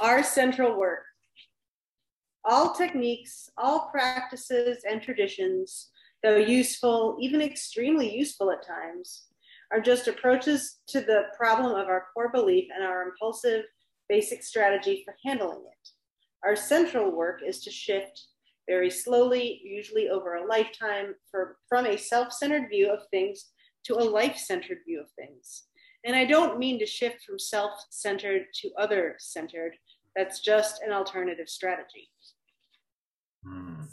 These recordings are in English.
Our central work. All techniques, all practices and traditions, though useful, even extremely useful at times, are just approaches to the problem of our core belief and our impulsive basic strategy for handling it. Our central work is to shift very slowly, usually over a lifetime, for, from a self centered view of things to a life centered view of things. And I don't mean to shift from self centered to other centered, that's just an alternative strategy. Mm.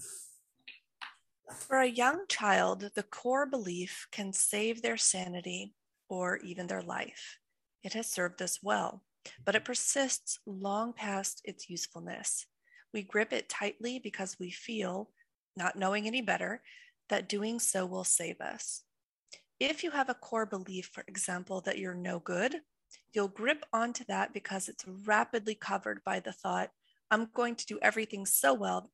For a young child, the core belief can save their sanity or even their life. It has served us well, but it persists long past its usefulness. We grip it tightly because we feel, not knowing any better, that doing so will save us. If you have a core belief, for example, that you're no good, you'll grip onto that because it's rapidly covered by the thought, I'm going to do everything so well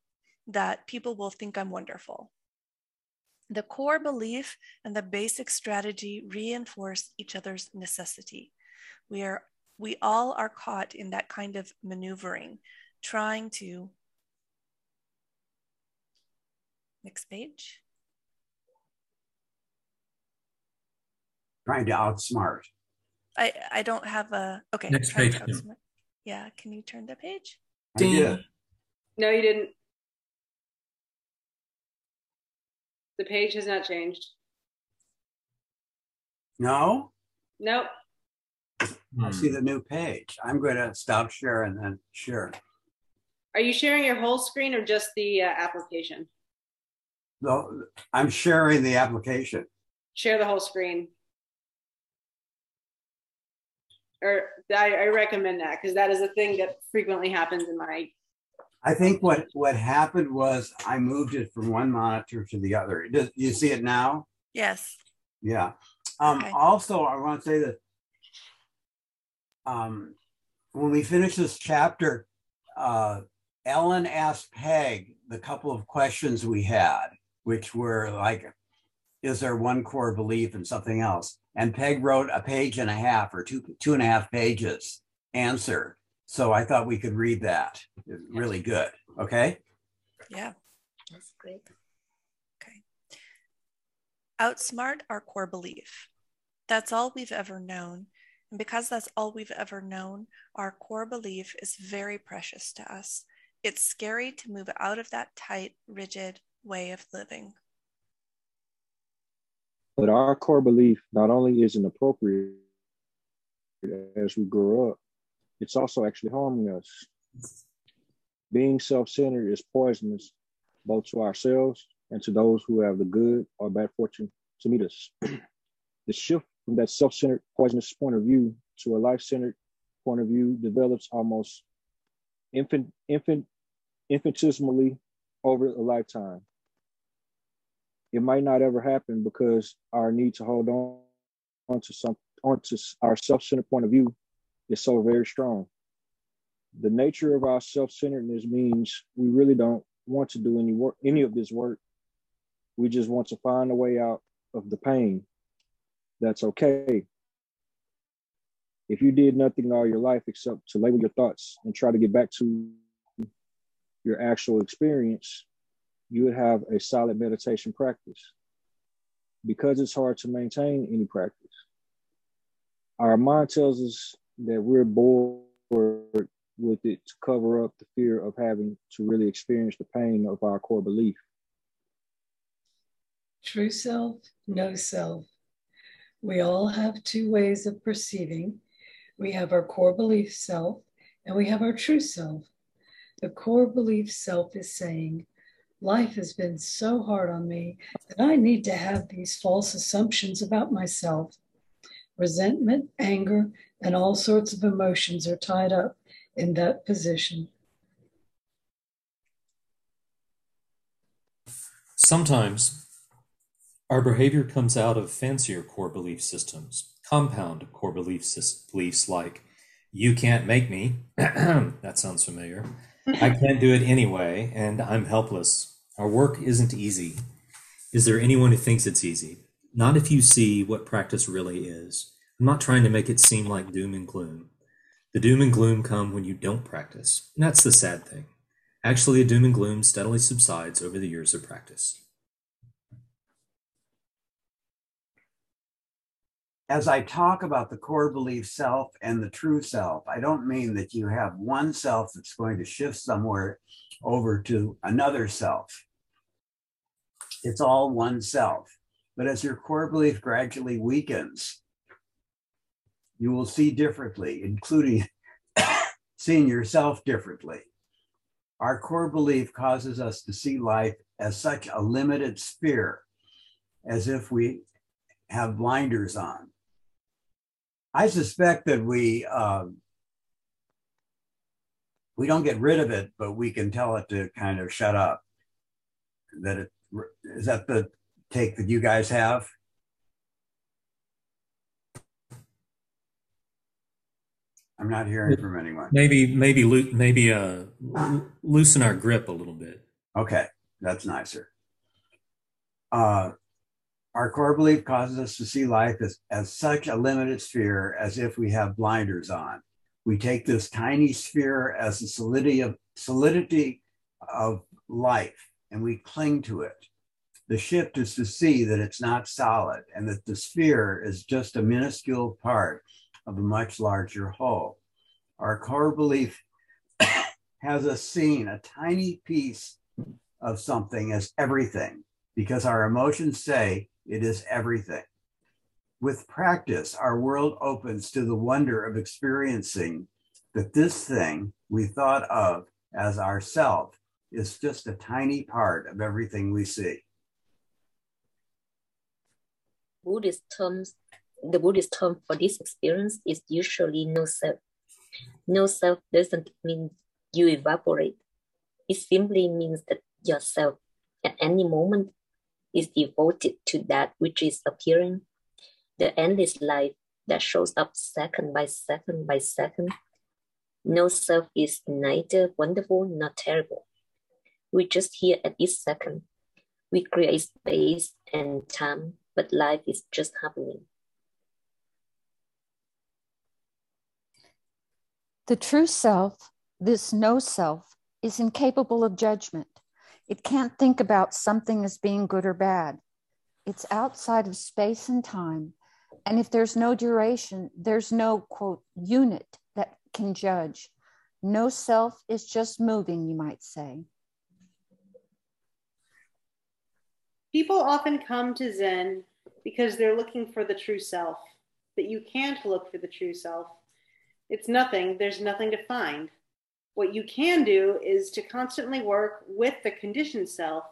that people will think I'm wonderful. The core belief and the basic strategy reinforce each other's necessity. We are we all are caught in that kind of maneuvering, trying to next page. Trying to outsmart. I I don't have a okay. Next page. Yeah, can you turn the page? I did. No, you didn't. The page has not changed. No, Nope. I see the new page. I'm going to stop sharing and then share. Are you sharing your whole screen or just the uh, application? No, I'm sharing the application. Share the whole screen. Or I, I recommend that because that is a thing that frequently happens in my. I think what what happened was I moved it from one monitor to the other. Does you see it now? Yes. Yeah. Um, Okay. Also, I want to say that um, when we finish this chapter, uh, Ellen asked Peg the couple of questions we had, which were like, is there one core belief and something else? And Peg wrote a page and a half or two two and a half pages answer. So I thought we could read that. It's Really good. Okay. Yeah. That's great. Okay. Outsmart our core belief. That's all we've ever known. And because that's all we've ever known, our core belief is very precious to us. It's scary to move out of that tight, rigid way of living. But our core belief not only isn't appropriate as we grow up, it's also actually harming us. Being self centered is poisonous both to ourselves and to those who have the good or bad fortune to meet us. the shift from that self centered, poisonous point of view to a life centered point of view develops almost infant, infant, infinitesimally over a lifetime it might not ever happen because our need to hold on onto some onto our self-centered point of view is so very strong. The nature of our self-centeredness means we really don't want to do any work, any of this work. We just want to find a way out of the pain. That's okay. If you did nothing all your life except to label your thoughts and try to get back to your actual experience, you would have a solid meditation practice. Because it's hard to maintain any practice, our mind tells us that we're bored with it to cover up the fear of having to really experience the pain of our core belief. True self, no self. We all have two ways of perceiving. We have our core belief self and we have our true self. The core belief self is saying, Life has been so hard on me that I need to have these false assumptions about myself. Resentment, anger, and all sorts of emotions are tied up in that position. Sometimes our behavior comes out of fancier core belief systems, compound core belief beliefs like, you can't make me. that sounds familiar. I can't do it anyway, and I'm helpless. Our work isn't easy. Is there anyone who thinks it's easy? Not if you see what practice really is. I'm not trying to make it seem like doom and gloom. The doom and gloom come when you don't practice, and that's the sad thing. Actually, the doom and gloom steadily subsides over the years of practice. As I talk about the core belief self and the true self, I don't mean that you have one self that's going to shift somewhere over to another self. It's all one self. But as your core belief gradually weakens, you will see differently, including seeing yourself differently. Our core belief causes us to see life as such a limited sphere, as if we have blinders on. I suspect that we um, we don't get rid of it, but we can tell it to kind of shut up. That it is that the take that you guys have? I'm not hearing from anyone. Maybe, maybe, maybe, uh, loosen our grip a little bit. Okay, that's nicer. Uh, our core belief causes us to see life as, as such a limited sphere as if we have blinders on. We take this tiny sphere as the solidity of solidity of life and we cling to it. The shift is to see that it's not solid and that the sphere is just a minuscule part of a much larger whole. Our core belief has us seeing a tiny piece of something as everything because our emotions say it is everything. With practice, our world opens to the wonder of experiencing that this thing we thought of as ourself is just a tiny part of everything we see. Buddhist terms, the Buddhist term for this experience is usually no self. No self doesn't mean you evaporate. It simply means that yourself at any moment is devoted to that which is appearing, the endless life that shows up second by second by second. No self is neither wonderful nor terrible. We just here at each second. We create space and time but life is just happening. The true self, this no self, is incapable of judgment. It can't think about something as being good or bad. It's outside of space and time. And if there's no duration, there's no, quote, unit that can judge. No self is just moving, you might say. People often come to Zen because they're looking for the true self, but you can't look for the true self. It's nothing, there's nothing to find. What you can do is to constantly work with the conditioned self,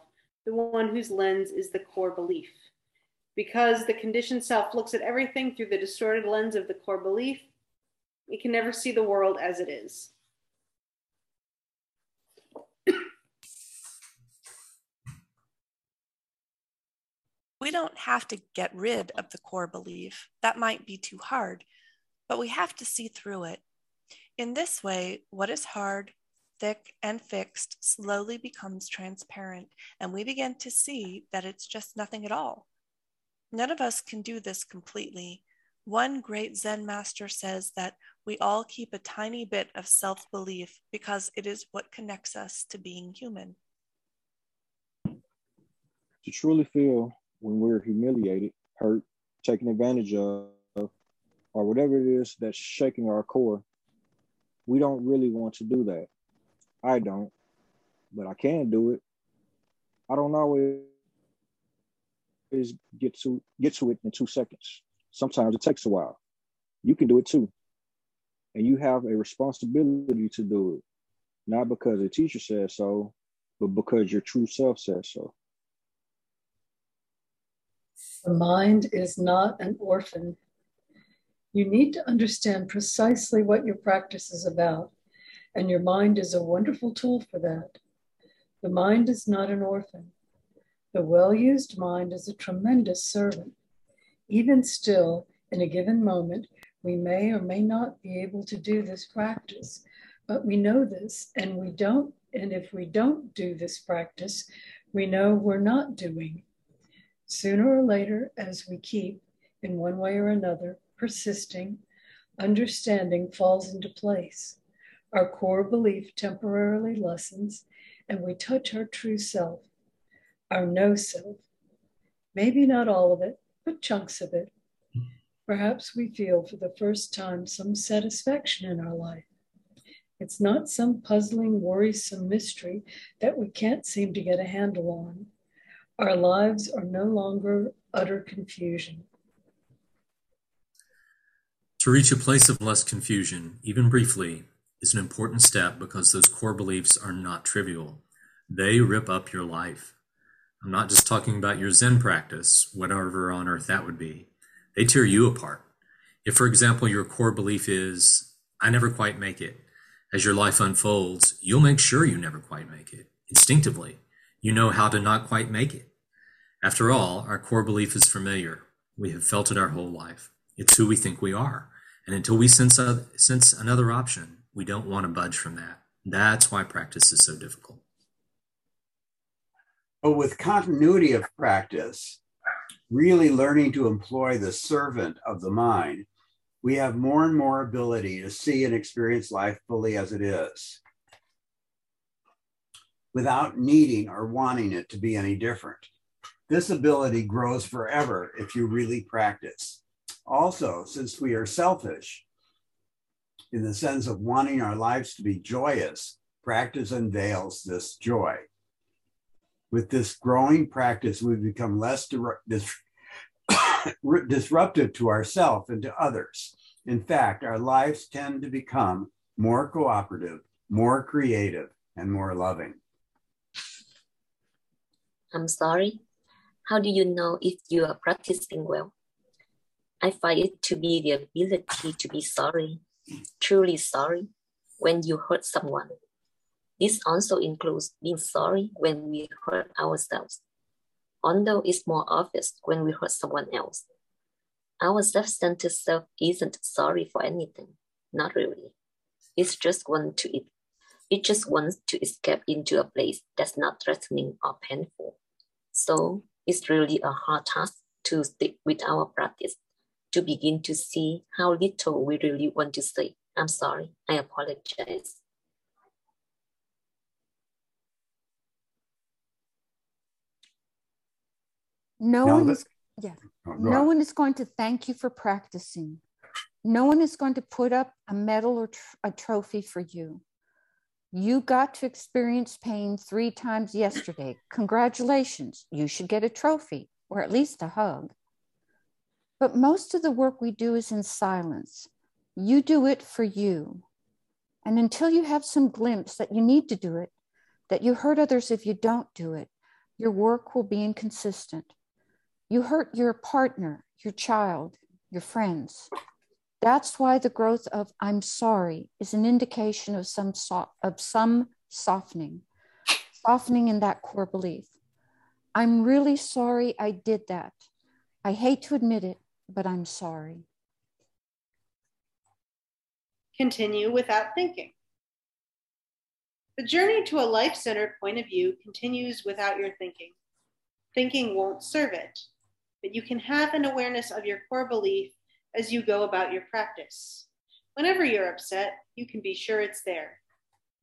the one whose lens is the core belief. Because the conditioned self looks at everything through the distorted lens of the core belief, it can never see the world as it is. We don't have to get rid of the core belief. That might be too hard, but we have to see through it. In this way, what is hard, thick, and fixed slowly becomes transparent, and we begin to see that it's just nothing at all. None of us can do this completely. One great Zen master says that we all keep a tiny bit of self belief because it is what connects us to being human. To truly feel when we're humiliated, hurt, taken advantage of, or whatever it is that's shaking our core, we don't really want to do that. I don't, but I can do it. I don't always get to get to it in two seconds. Sometimes it takes a while. You can do it too. And you have a responsibility to do it, not because a teacher says so, but because your true self says so. The mind is not an orphan. You need to understand precisely what your practice is about, and your mind is a wonderful tool for that. The mind is not an orphan. The well used mind is a tremendous servant. Even still, in a given moment, we may or may not be able to do this practice, but we know this, and we don't. And if we don't do this practice, we know we're not doing. Sooner or later, as we keep, in one way or another, persisting, understanding falls into place. Our core belief temporarily lessens, and we touch our true self, our no self. Maybe not all of it, but chunks of it. Perhaps we feel for the first time some satisfaction in our life. It's not some puzzling, worrisome mystery that we can't seem to get a handle on. Our lives are no longer utter confusion. To reach a place of less confusion, even briefly, is an important step because those core beliefs are not trivial. They rip up your life. I'm not just talking about your Zen practice, whatever on earth that would be. They tear you apart. If, for example, your core belief is, I never quite make it, as your life unfolds, you'll make sure you never quite make it. Instinctively, you know how to not quite make it. After all, our core belief is familiar. We have felt it our whole life. It's who we think we are. And until we sense, a, sense another option, we don't want to budge from that. That's why practice is so difficult. But with continuity of practice, really learning to employ the servant of the mind, we have more and more ability to see and experience life fully as it is without needing or wanting it to be any different. This ability grows forever if you really practice. Also, since we are selfish in the sense of wanting our lives to be joyous, practice unveils this joy. With this growing practice, we become less dis- disruptive to ourselves and to others. In fact, our lives tend to become more cooperative, more creative, and more loving. I'm sorry. How do you know if you are practicing well? I find it to be the ability to be sorry, truly sorry, when you hurt someone. This also includes being sorry when we hurt ourselves, although it's more obvious when we hurt someone else. Our self-centered self isn't sorry for anything, not really. It's just want to it. It just wants to escape into a place that's not threatening or painful. So it's really a hard task to stick with our practice to begin to see how little we really want to say. I'm sorry, I apologize. No one is yeah. Oh, no on. one is going to thank you for practicing. No one is going to put up a medal or tr- a trophy for you. You got to experience pain three times yesterday. Congratulations. You should get a trophy or at least a hug. But most of the work we do is in silence. You do it for you. And until you have some glimpse that you need to do it, that you hurt others if you don't do it, your work will be inconsistent. You hurt your partner, your child, your friends. That's why the growth of I'm sorry is an indication of some so- of some softening, softening in that core belief. I'm really sorry I did that. I hate to admit it, but I'm sorry. Continue without thinking. The journey to a life centered point of view continues without your thinking. Thinking won't serve it, but you can have an awareness of your core belief as you go about your practice. Whenever you're upset, you can be sure it's there.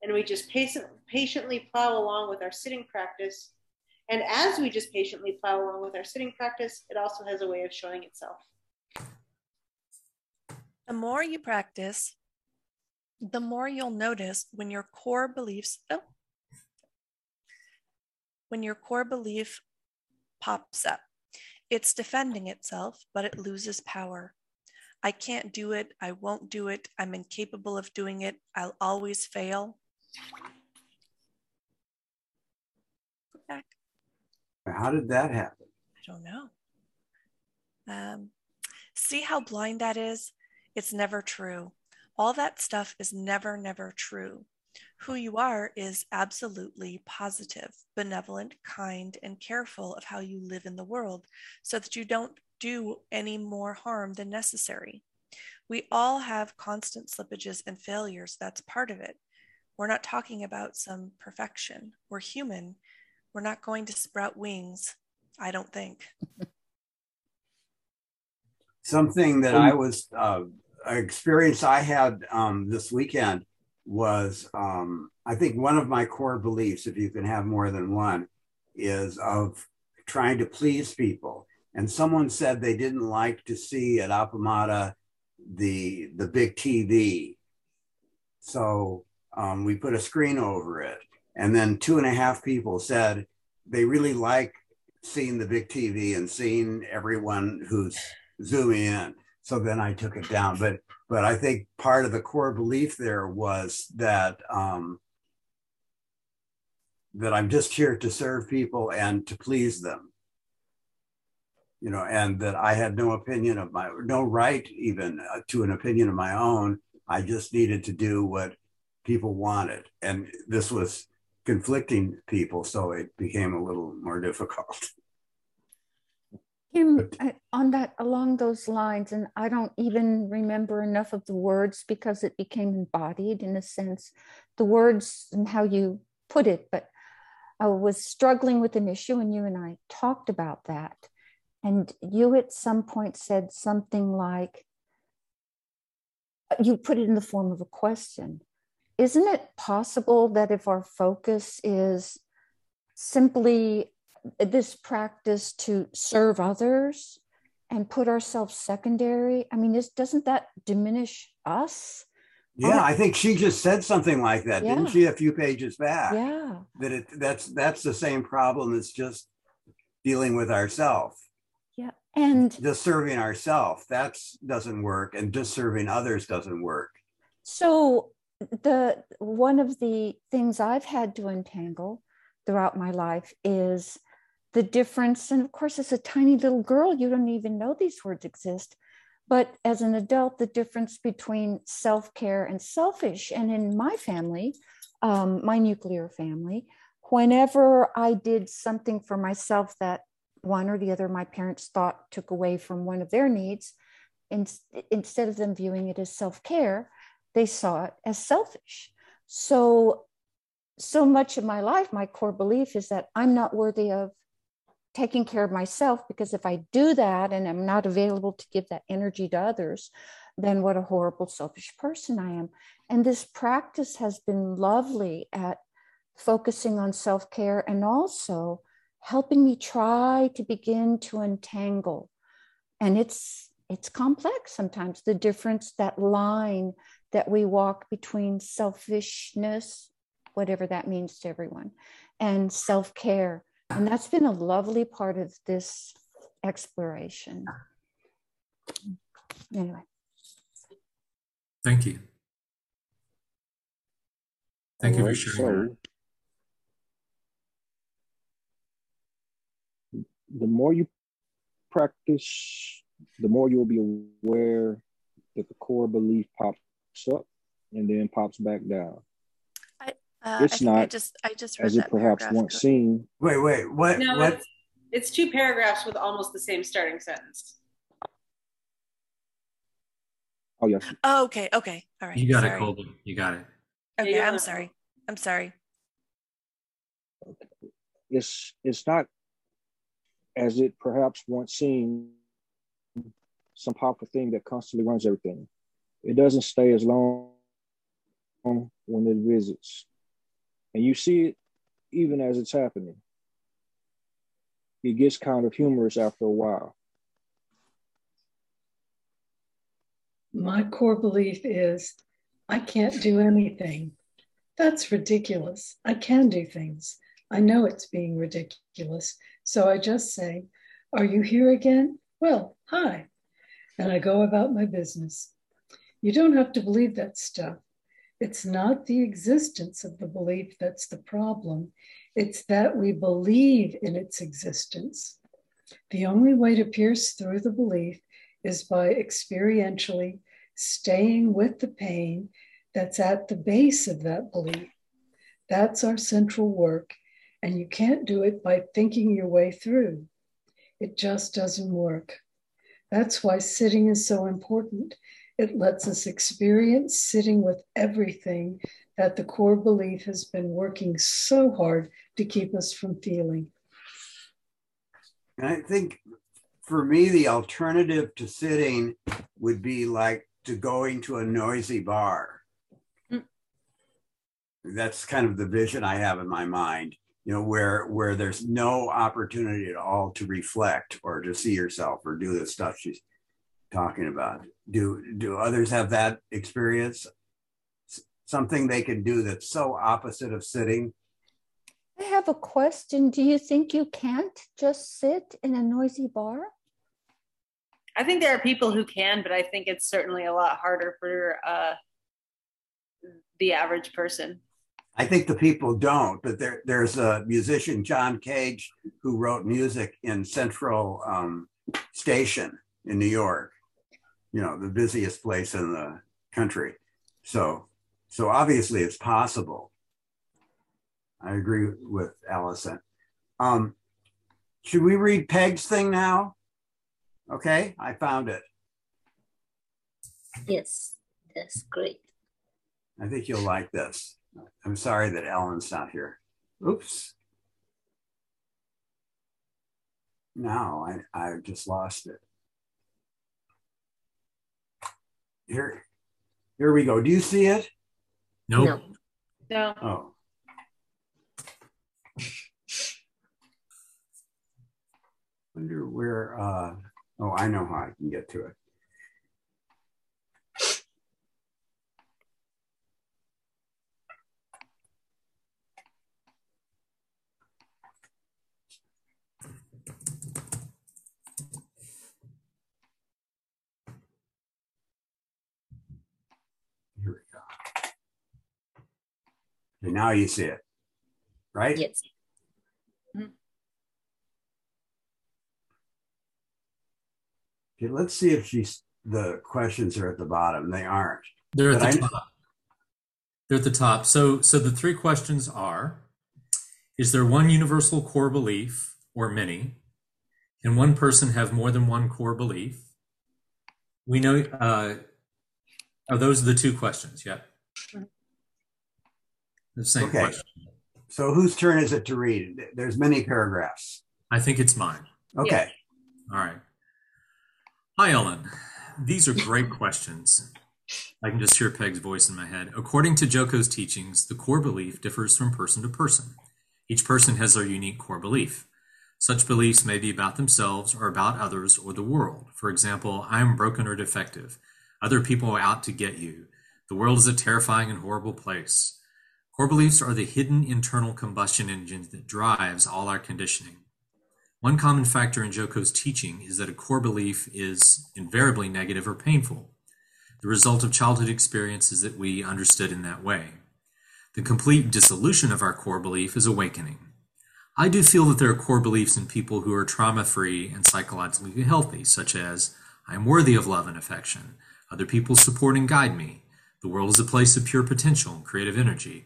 And we just patient, patiently plow along with our sitting practice. And as we just patiently plow along with our sitting practice, it also has a way of showing itself. The more you practice, the more you'll notice when your core beliefs, oh, when your core belief pops up. It's defending itself, but it loses power. I can't do it. I won't do it. I'm incapable of doing it. I'll always fail. Go back. How did that happen? I don't know. Um, see how blind that is? It's never true. All that stuff is never, never true. Who you are is absolutely positive, benevolent, kind, and careful of how you live in the world so that you don't do any more harm than necessary. We all have constant slippages and failures. That's part of it. We're not talking about some perfection. We're human. We're not going to sprout wings, I don't think. Something that I was uh, experience I had um, this weekend was um, I think one of my core beliefs, if you can have more than one, is of trying to please people. And someone said they didn't like to see at Appamada the the big TV, so um, we put a screen over it. And then two and a half people said they really like seeing the big TV and seeing everyone who's zooming in. So then I took it down. But but I think part of the core belief there was that um, that I'm just here to serve people and to please them. You know, and that I had no opinion of my, no right even uh, to an opinion of my own. I just needed to do what people wanted, and this was conflicting people, so it became a little more difficult. Kim, uh, on that along those lines, and I don't even remember enough of the words because it became embodied in a sense, the words and how you put it. But I was struggling with an issue, and you and I talked about that. And you at some point said something like, you put it in the form of a question. Isn't it possible that if our focus is simply this practice to serve others and put ourselves secondary. I mean is, doesn't that diminish us? Yeah i think she just said something like that yeah. didn't she a few pages back? Yeah. That it that's that's the same problem as just dealing with ourselves yeah and just serving ourselves that's doesn't work and just serving others doesn't work. So the one of the things i've had to untangle throughout my life is the difference. And of course, as a tiny little girl, you don't even know these words exist. But as an adult, the difference between self care and selfish. And in my family, um, my nuclear family, whenever I did something for myself that one or the other my parents thought took away from one of their needs, in, instead of them viewing it as self care, they saw it as selfish. So, so much of my life, my core belief is that I'm not worthy of taking care of myself because if I do that and I'm not available to give that energy to others, then what a horrible, selfish person I am. And this practice has been lovely at focusing on self care and also helping me try to begin to untangle. And it's it's complex sometimes the difference that line that we walk between selfishness whatever that means to everyone and self-care and that's been a lovely part of this exploration. Anyway. Thank you. Thank you for sharing. So, the more you practice, the more you'll be aware that the core belief pops up and then pops back down. Uh, it's not I just I just as it perhaps once seen. Wait, wait, what? No, what? It's, it's two paragraphs with almost the same starting sentence. Oh yes. Oh, okay, okay, all right. You got sorry. it, Colby. You got it. Okay, yeah. I'm sorry. I'm sorry. It's it's not as it perhaps once seemed some powerful thing that constantly runs everything. It doesn't stay as long when it visits. And you see it even as it's happening. It gets kind of humorous after a while. My core belief is I can't do anything. That's ridiculous. I can do things. I know it's being ridiculous. So I just say, Are you here again? Well, hi. And I go about my business. You don't have to believe that stuff. It's not the existence of the belief that's the problem, it's that we believe in its existence. The only way to pierce through the belief is by experientially staying with the pain that's at the base of that belief. That's our central work, and you can't do it by thinking your way through. It just doesn't work. That's why sitting is so important. It lets us experience sitting with everything that the core belief has been working so hard to keep us from feeling. And I think for me, the alternative to sitting would be like to going to a noisy bar. Mm. That's kind of the vision I have in my mind, you know, where where there's no opportunity at all to reflect or to see yourself or do the stuff she's talking about. Do do others have that experience? Something they can do that's so opposite of sitting. I have a question. Do you think you can't just sit in a noisy bar? I think there are people who can, but I think it's certainly a lot harder for uh, the average person. I think the people don't, but there, there's a musician, John Cage, who wrote music in Central um, Station in New York, you know, the busiest place in the country. So, so obviously it's possible. I agree with Allison. Um, should we read Peg's thing now? Okay, I found it. Yes, that's great. I think you'll like this. I'm sorry that Ellen's not here. Oops. Now I, I just lost it. Here, here we go. Do you see it? Nope. No. No. Oh. Wonder where, uh, oh, I know how I can get to it. Okay, now you see it, right? Yes. Okay, let's see if she's the questions are at the bottom. They aren't. They're at But the I- top. They're at the top. So, so the three questions are: Is there one universal core belief, or many? Can one person have more than one core belief? We know. Uh, are those the two questions? Yep. The same Okay. question. So whose turn is it to read? There's many paragraphs. I think it's mine. Okay. All right. Hi, Ellen. These are great questions. I can just hear Peg's voice in my head. According to Joko's teachings, the core belief differs from person to person. Each person has their unique core belief. Such beliefs may be about themselves or about others or the world. For example, I am broken or defective. Other people are out to get you. The world is a terrifying and horrible place. Core beliefs are the hidden internal combustion engine that drives all our conditioning. One common factor in Joko's teaching is that a core belief is invariably negative or painful. The result of childhood experiences that we understood in that way. The complete dissolution of our core belief is awakening. I do feel that there are core beliefs in people who are trauma free and psychologically healthy, such as I am worthy of love and affection, other people support and guide me, the world is a place of pure potential and creative energy.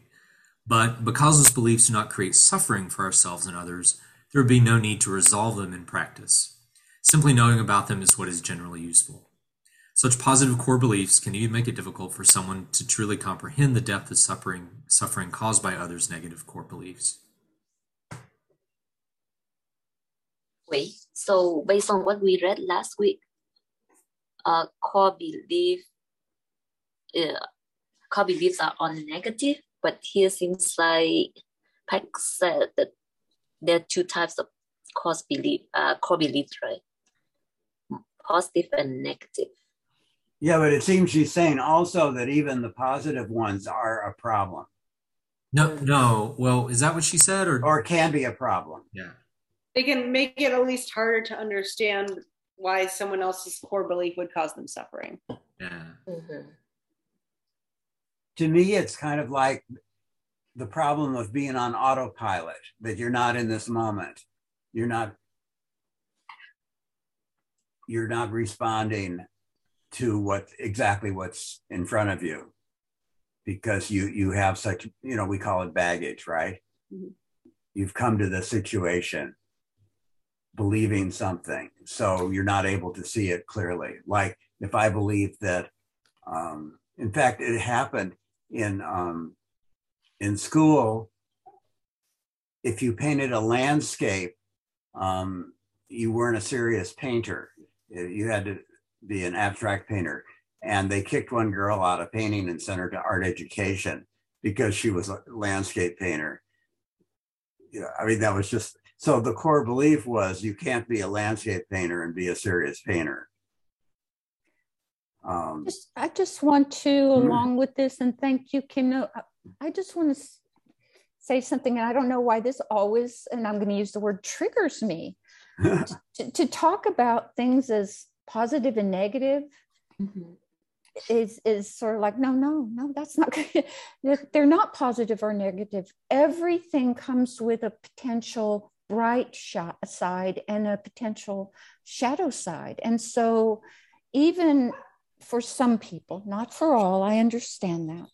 But because those beliefs do not create suffering for ourselves and others, there would be no need to resolve them in practice. Simply knowing about them is what is generally useful. Such positive core beliefs can even make it difficult for someone to truly comprehend the depth of suffering, suffering caused by others' negative core beliefs. Wait, so based on what we read last week, uh, core belief, uh, core beliefs are all negative, but here seems like Peg said that there are two types of cause belief, uh, core beliefs, right? Positive and negative. Yeah, but it seems she's saying also that even the positive ones are a problem No, no. Well, is that what she said, or, or can be a problem. yeah? They can make it at least harder to understand why someone else's core belief would cause them suffering. Yeah. Mhm. To me, it's kind of like the problem of being on autopilot, that you're not in this moment. You're not you're not responding to what exactly what's in front of you because you you have such you know we call it baggage right Mhm. you've come to the situation believing something so you're not able to see it clearly like if i believe that um, in fact it happened in um, in school if you painted a landscape um, you weren't a serious painter you had to be an abstract painter and they kicked one girl out of painting and sent her to art education because she was a landscape painter. Yeah, I mean, that was just so the core belief was you can't be a landscape painter and be a serious painter. Um, Just, I just want to, along with this, and thank you, Kim. No, I- I just want to say something, and I don't know why this always, and I'm going to use the word triggers me to, to talk about things as positive and negative is is sort of like no no no that's not good. They're, they're not positive or negative. Everything comes with a potential bright shot side and a potential shadow side. And so even for some people not for all i understand that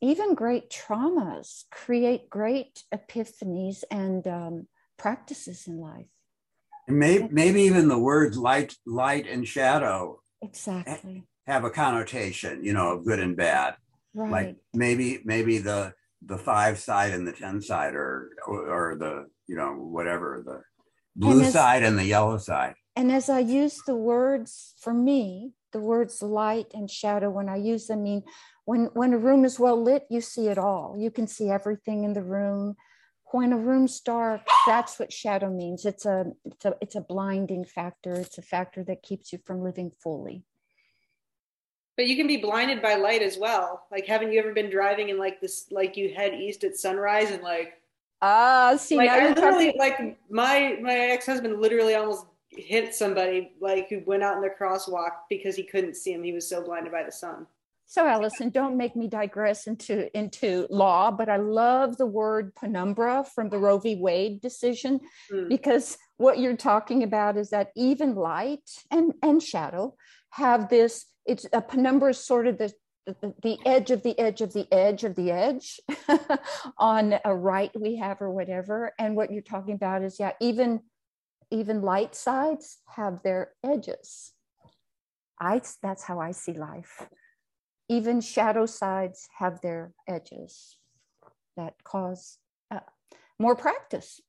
even great traumas create great epiphanies and um, practices in life and maybe, maybe even the words light, light and shadow exactly have a connotation, you know, of good and bad. right Like maybe, maybe the the five side and the ten side, or or, or the you know whatever the blue as- side and the yellow side. And as I use the words for me, the words light and shadow, when I use them, mean when when a room is well lit, you see it all. You can see everything in the room. When a room's dark, that's what shadow means. It's a it's a it's a blinding factor. It's a factor that keeps you from living fully. But you can be blinded by light as well. Like, haven't you ever been driving and like this, like you head east at sunrise and like, Ah, see like now I you're literally, talking. like my my ex husband literally almost hit somebody like who went out in the crosswalk because he couldn't see him. He was so blinded by the sun. So Allison, don't make me digress into into law, but I love the word penumbra from the Roe v. Wade decision Mm. because what you're talking about is that even light and and shadow have this. It's a penumbra is sort of the the, the edge of the edge of the edge of the edge on a right we have or whatever. And what you're talking about is yeah, even even light sides have their edges. I that's how I see life even shadow sides have their edges that cause uh, more practice.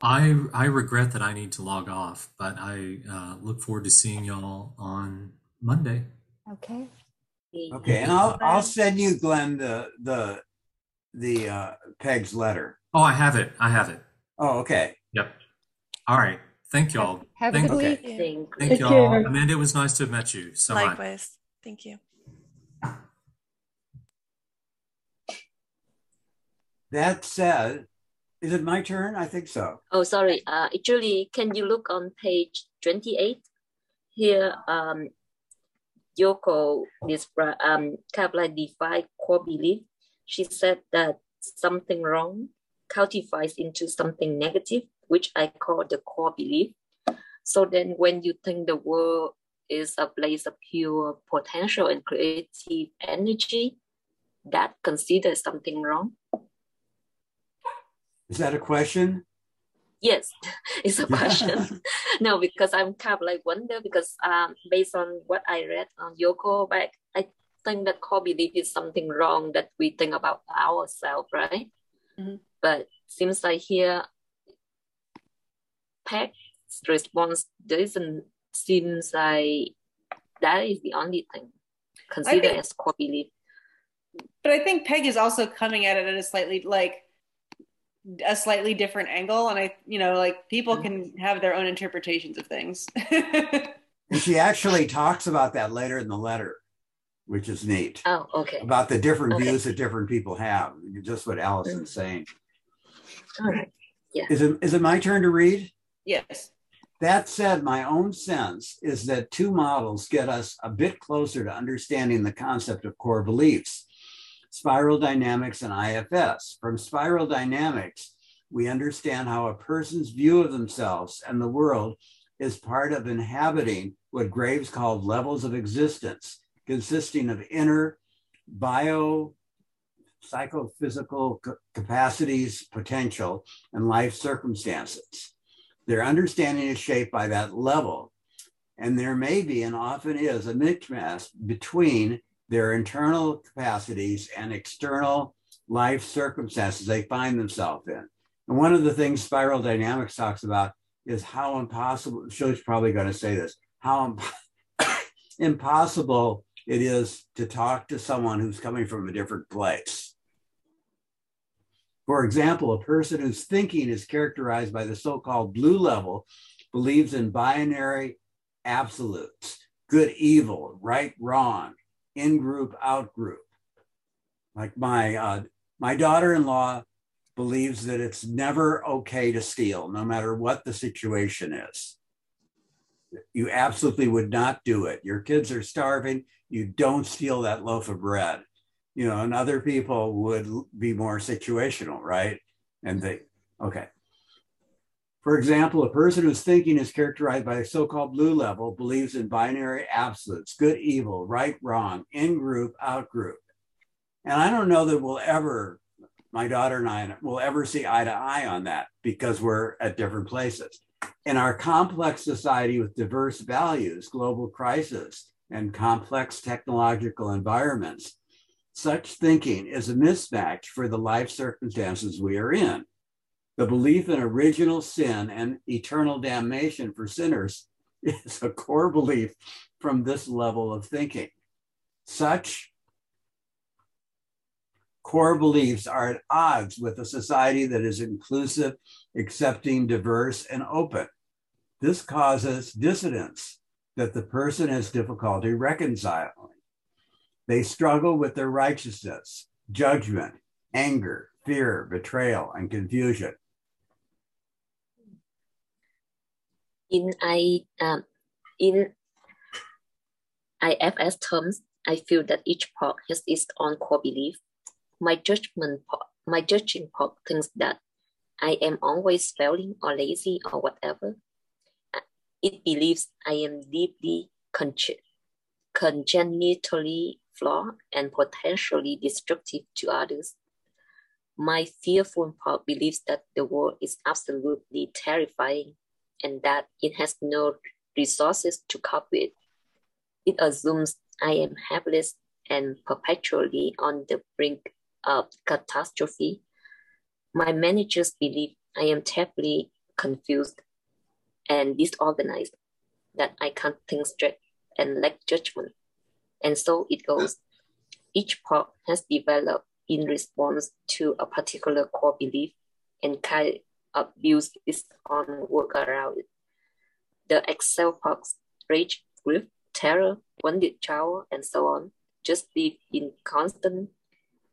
I I regret that I need to log off, but I uh, look forward to seeing y'all on Monday. Okay. Okay, and I'll I'll send you, Glenn, the the the uh, Peg's letter. Oh, I have it. I have it. Oh, okay. Yep. All right. Thank y'all. Have a Thank, good Okay. week. Thank thank y'all. care. Amanda, it was nice to have met you so much. Likewise. Thank you. That said, is it my turn? I think so. Oh, sorry. Uh, actually, can you look on page 28? Here, um, Joko describe, um, kind of like define core belief. She said that something wrong cultivates into something negative, which I call the core belief. So then when you think the world is a place of pure potential and creative energy, that considers something wrong. Is that a question? Yes, it's a question. no, because I'm kind of like wonder because um based on what I read on Joko Beck, I think that core belief is something wrong that we think about ourselves, right? Mhm. But seems like here, Peg's response doesn't seems like that is the only thing considered think- as core belief. But I think Peg is also coming at it at a slightly like a slightly different angle, and I, you know, like people mm. can have their own interpretations of things. And she actually talks about that later in the letter, which is neat. Oh, okay. About the different Okay. views that different people have. Just what Allison's mm. saying. All right. Yeah. Is it is it my turn to read? Yes. That said, my own sense is that two models get us a bit closer to understanding the concept of core beliefs spiral dynamics and IFS. From spiral dynamics, we understand how a person's view of themselves and the world is part of inhabiting what Graves called levels of existence, consisting of inner bio psychophysical capacities, potential, and life circumstances. Their understanding is shaped by that level. And there may be and often is a mismatch between their internal capacities and external life circumstances they find themselves in. And one of the things spiral dynamics talks about is how impossible, she's probably going to say this, how, imp- impossible it is to talk to someone who's coming from a different place. For example, a person whose thinking is characterized by the so called blue level believes in binary absolutes good, evil, right, wrong, in group, out group. Like my, uh, my daughter in law believes that it's never okay to steal, no matter what the situation is. You absolutely would not do it. Your kids are starving. You don't steal that loaf of bread. You know, and other people would be more situational, right? And they, okay. For example, a person whose thinking is characterized by a so called blue level believes in binary absolutes good, evil, right, wrong, in group, out group. And I don't know that we'll ever my daughter and I will ever see eye to eye on that because we're at different places. In our complex society with diverse values, global crisis, and complex technological environments, such thinking is a mismatch for the life circumstances we are in. The belief in original sin and eternal damnation for sinners is a core belief from this level of thinking. Such core beliefs are at odds with a society that is inclusive, accepting, diverse, and open. This causes dissonance that the person has difficulty reconciling. They struggle with their righteousness, judgment, anger, fear, betrayal, and confusion. In I um, in IFS terms, I feel that each part has its own core belief my judgment part, my judging part thinks that I am always failing or lazy or whatever. It believes I am deeply congenitally flawed and potentially destructive to others. My fearful part believes that the world is absolutely terrifying and that it has no resources to cope with. It assumes I am helpless and perpetually on the brink of catastrophe. My managers believe I am terribly confused and disorganized, that I can't think straight and lack judgment. And so it goes. Each part has developed in response to a particular core belief and kind of builds its own work around it. The exile parts, rage, grief, terror, wounded child, and so on just live in constant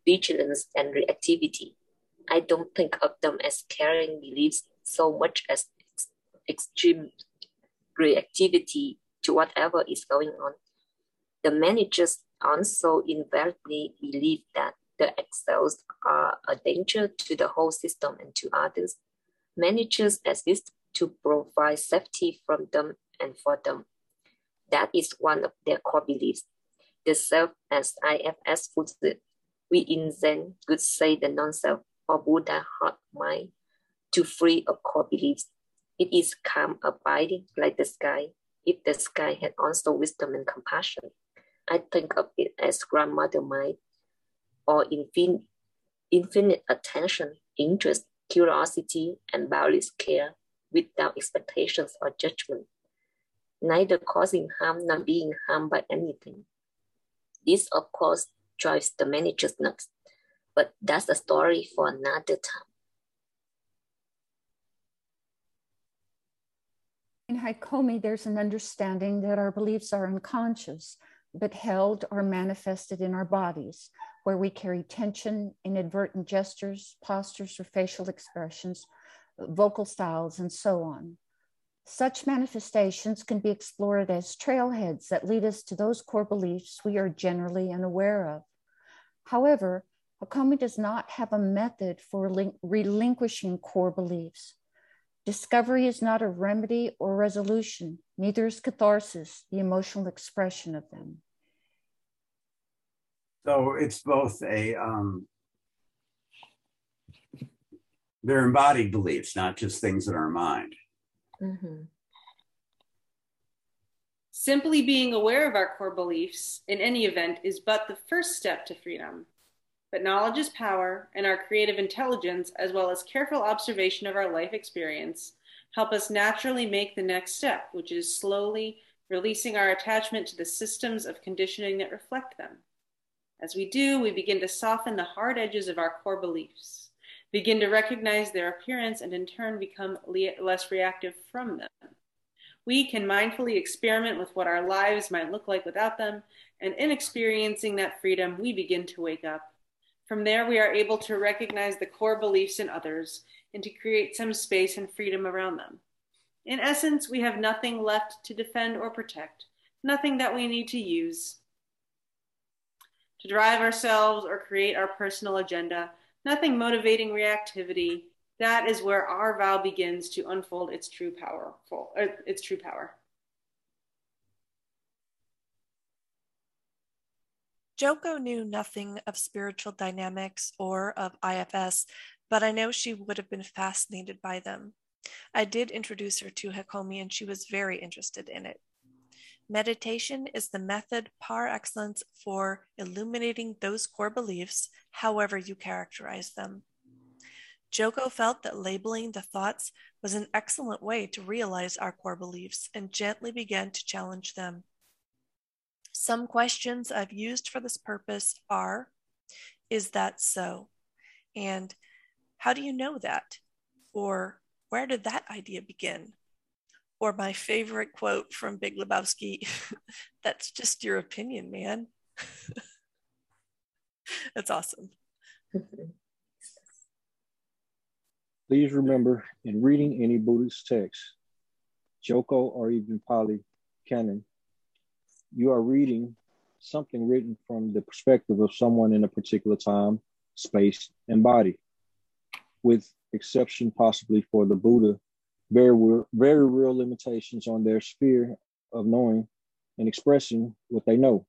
vigilance and reactivity. I don't think of them as carrying beliefs so much as ex- extreme reactivity to whatever is going on. The managers also invariably believe that the exiles are a danger to the whole system and to others. Managers exist to provide safety from them and for them. That is one of their core beliefs. The self, as IFS puts it, we in Zen could say the non-self or Buddha heart mind to free of core beliefs. It is calm, abiding like the sky. If the sky had also wisdom and compassion, I think of it as grandmother mind or infin- infinite attention, interest, curiosity, and boundless care without expectations or judgment, neither causing harm nor being harmed by anything. This, of course, drives the managers nuts. But that's a story for another time. In Hakomi, there's an understanding that our beliefs are unconscious, but held or manifested in our bodies, where we carry tension, inadvertent gestures, postures, or facial expressions, vocal styles, and so on. Such manifestations can be explored as trailheads that lead us to those core beliefs we are generally unaware of. However, Hakomi does not have a method for relinquishing core beliefs. Discovery is not a remedy or resolution, neither is catharsis the emotional expression of them. So it's both a, um, they're embodied beliefs, not just things in our mind. Mm-hmm. Simply being aware of our core beliefs in any event is but the first step to freedom. But knowledge is power, and our creative intelligence, as well as careful observation of our life experience, help us naturally make the next step, which is slowly, releasing our attachment to the systems of conditioning that reflect them. As we do, we begin to soften the hard edges of our core beliefs, begin to recognize their appearance, and in turn become less reactive from them. We can mindfully experiment with what our lives might look like without them, and in experiencing that freedom, we begin to wake up. From there, we are able to recognize the core beliefs in others and to create some space and freedom around them. In essence, we have nothing left to defend or protect, nothing that we need to use to drive ourselves or create our personal agenda, nothing motivating reactivity. That is where our vow begins to unfold its true powerful, its true power. Joko knew nothing of Spiral Dynamics or of IFS, but I know she would have been fascinated by them. I did introduce her to Hakomi, and she was very interested in it. Meditation is the method par excellence for illuminating those core beliefs, however you characterize them. Joko felt that labeling the thoughts was an excellent way to realize our core beliefs and gently began to challenge them. Some questions I've used for this purpose are Is that so? And how do you know that? Or where did that idea begin? Or my favorite quote from Big Lebowski that's just your opinion, man. that's awesome. Please remember in reading any Buddhist text, Joko or even Pali Canon, you are reading something written from the perspective of someone in a particular time, space, and body, with exception possibly for the Buddha, very, very real limitations on their sphere of knowing and expressing what they know.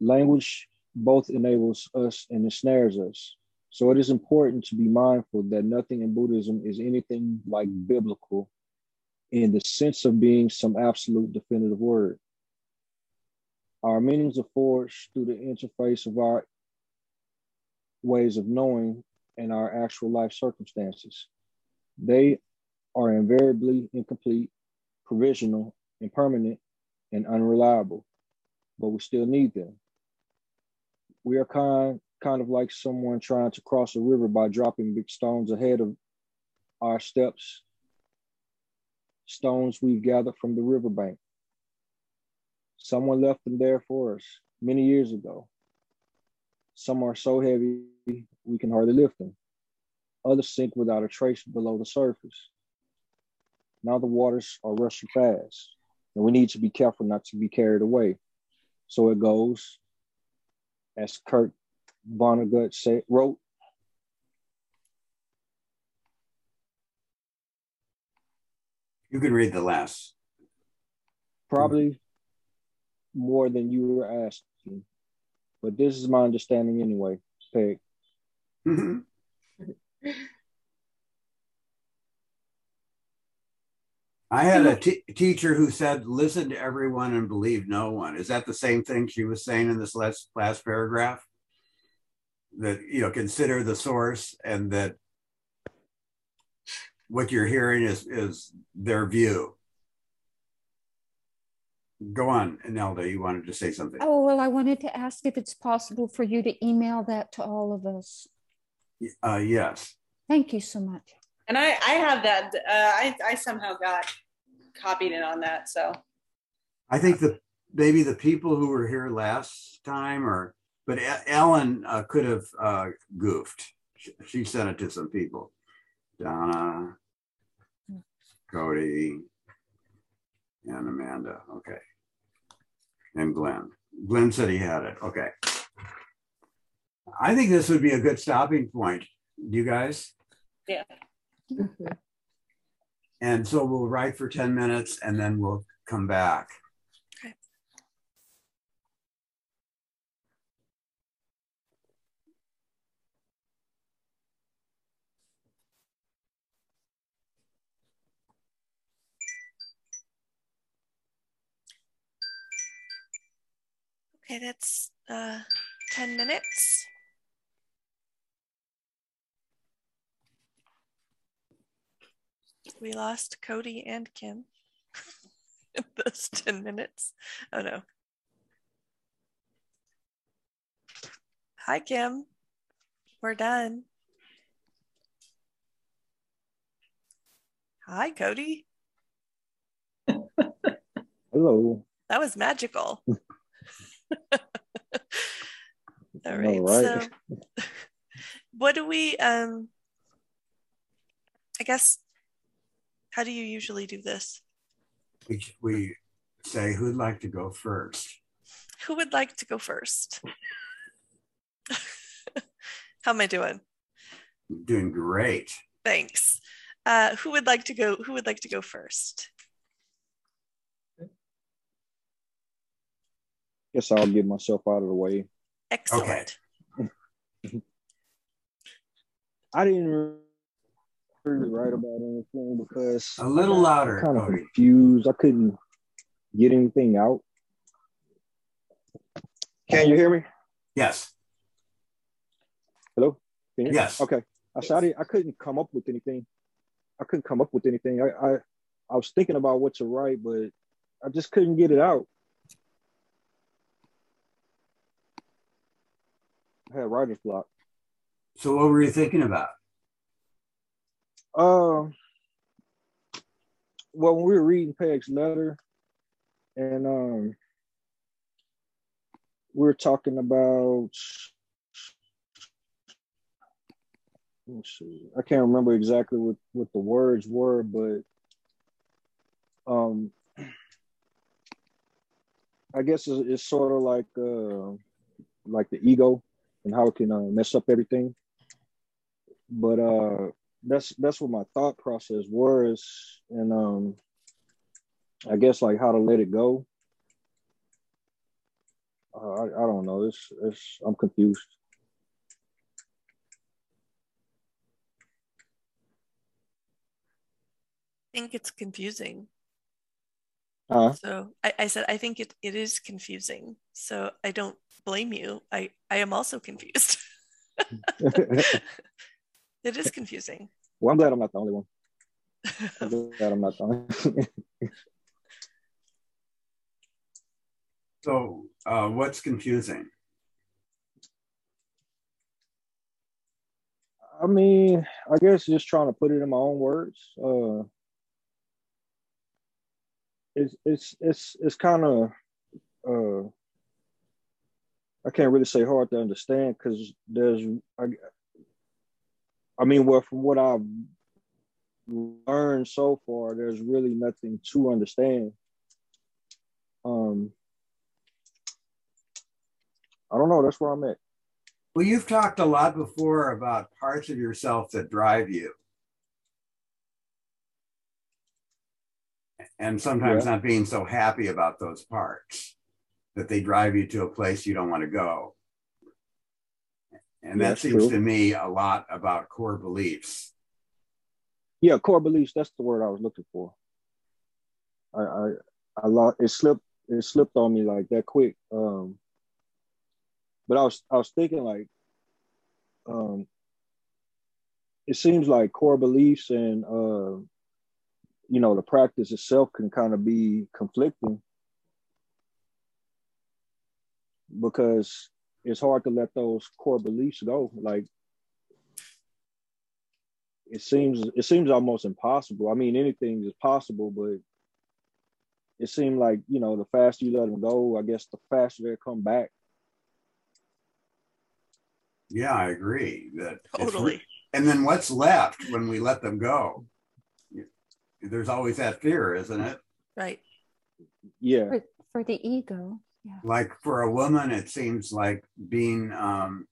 Language both enables us and ensnares us. So it is important to be mindful that nothing in Buddhism is anything like biblical in the sense of being some absolute definitive word. Our meanings are forged through the interface of our ways of knowing and our actual life circumstances. They are invariably incomplete, provisional, impermanent, and unreliable, but we still need them. We are kind, kind of like someone trying to cross a river by dropping big stones ahead of our steps, stones we've gathered from the riverbank. Someone left them there for us many years ago. Some are so heavy we can hardly lift them. Others sink without a trace below the surface. Now the waters are rushing fast, and we need to be careful not to be carried away. So it goes, as Kurt Vonnegut wrote. You can read the last. Probably more than you were asking, but this is my understanding anyway, Peg. Mm-hmm. I had a t- teacher who said, "Listen to everyone and believe no one." Is that the same thing she was saying in this last last paragraph? That you know, consider the source, and that what you're hearing is is their view. Go on, Nelda. You wanted to say something. Oh well, I wanted to ask if it's possible for you to email that to all of us. Uh, yes. Thank you so much. And I, I have that. Uh, I, I somehow got copied in on that. So I think the maybe the people who were here last time, or but Ellen uh, could have uh, goofed. She, she sent it to some people. Donna, Cody, and Amanda. Okay. And Glenn. Glenn said he had it. Okay. I think this would be a good stopping point. You guys? Yeah. Mm-hmm. And so we'll write for 10 minutes and then we'll come back. Okay, that's uh, 10 minutes. We lost Cody and Kim. in those 10 minutes. Oh no. Hi, Kim. We're done. Hi, Cody. Hello. That was magical. All All right. right. So, what do we, um, I guess, how do you usually do this? We, we say, who'd like to go first? Who would like to go first? How am I doing? Doing great. Thanks. Uh, who would like to go? Who would like to go first? Guess I'll get myself out of the way. Excellent. I didn't really write about anything because A little louder, kind of confused. I couldn't get anything out. Can you hear me? Yes. Hello? Can you hear me? Yes. Okay. I said I, I couldn't come up with anything. I couldn't come up with anything. I, I I was thinking about what to write, but I just couldn't get it out. Had writer's block. So what were you thinking about? Um, well, when we were reading Peg's letter, and um, we were talking about. Let's see. I can't remember exactly what, what the words were, but um, I guess it's, it's sort of like uh, like the ego and how it can uh, mess up everything. But uh, that's that's what my thought process was, and um, I guess like how to let it go. Uh, I, I don't know. It's it's I'm confused. I think it's confusing. Uh, So I, I said I think it, it is confusing. So I don't blame you. I, I am also confused. it is confusing. well, I'm glad I'm not the only one. I'm glad I'm not the only. So uh, what's confusing? I mean, I guess just trying to put it in my own words. Uh, it's it's it's it's kind of uh, I can't really say hard to understand because there's I, I mean, well, from what I've learned so far, there's really nothing to understand. Um, I don't know. That's where I'm at. Well, you've talked a lot before about parts of yourself that drive you. And sometimes Yeah. not being so happy about those parts, that they drive you to a place you don't want to go. And that seems true. to me a lot about core beliefs. Yeah, core beliefs. That's the word I was looking for. I I I lost. It slipped. It slipped on me like that quick. Um, but I was I was thinking like, um, it seems like core beliefs and uh, you know, the practice itself can kind of be conflicting because it's hard to let those core beliefs go. Like it seems it seems almost impossible. I mean, anything is possible, but it seemed like you know the faster you let them go, I guess the faster they come back. Yeah, I agree that Totally. And then what's left when we let them go? There's always that fear, isn't it? Right. Yeah, For, for the ego. Yeah. like for a woman it seems like being um,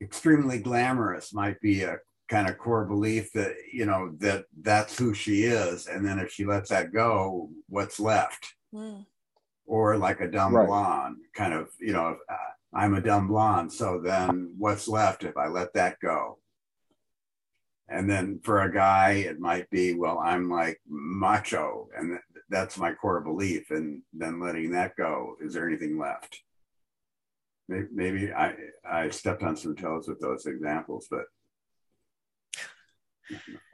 extremely glamorous might be a kind of core belief that you know that that's who she is and then if she lets that go what's left Mm. or like a dumb Right. blonde kind of you know uh, i'm a dumb blonde so then what's left if i let that go and then for a guy it might be well i'm like macho and th- that's my core belief and then letting that go is there anything left maybe, maybe i i stepped on some toes with those examples but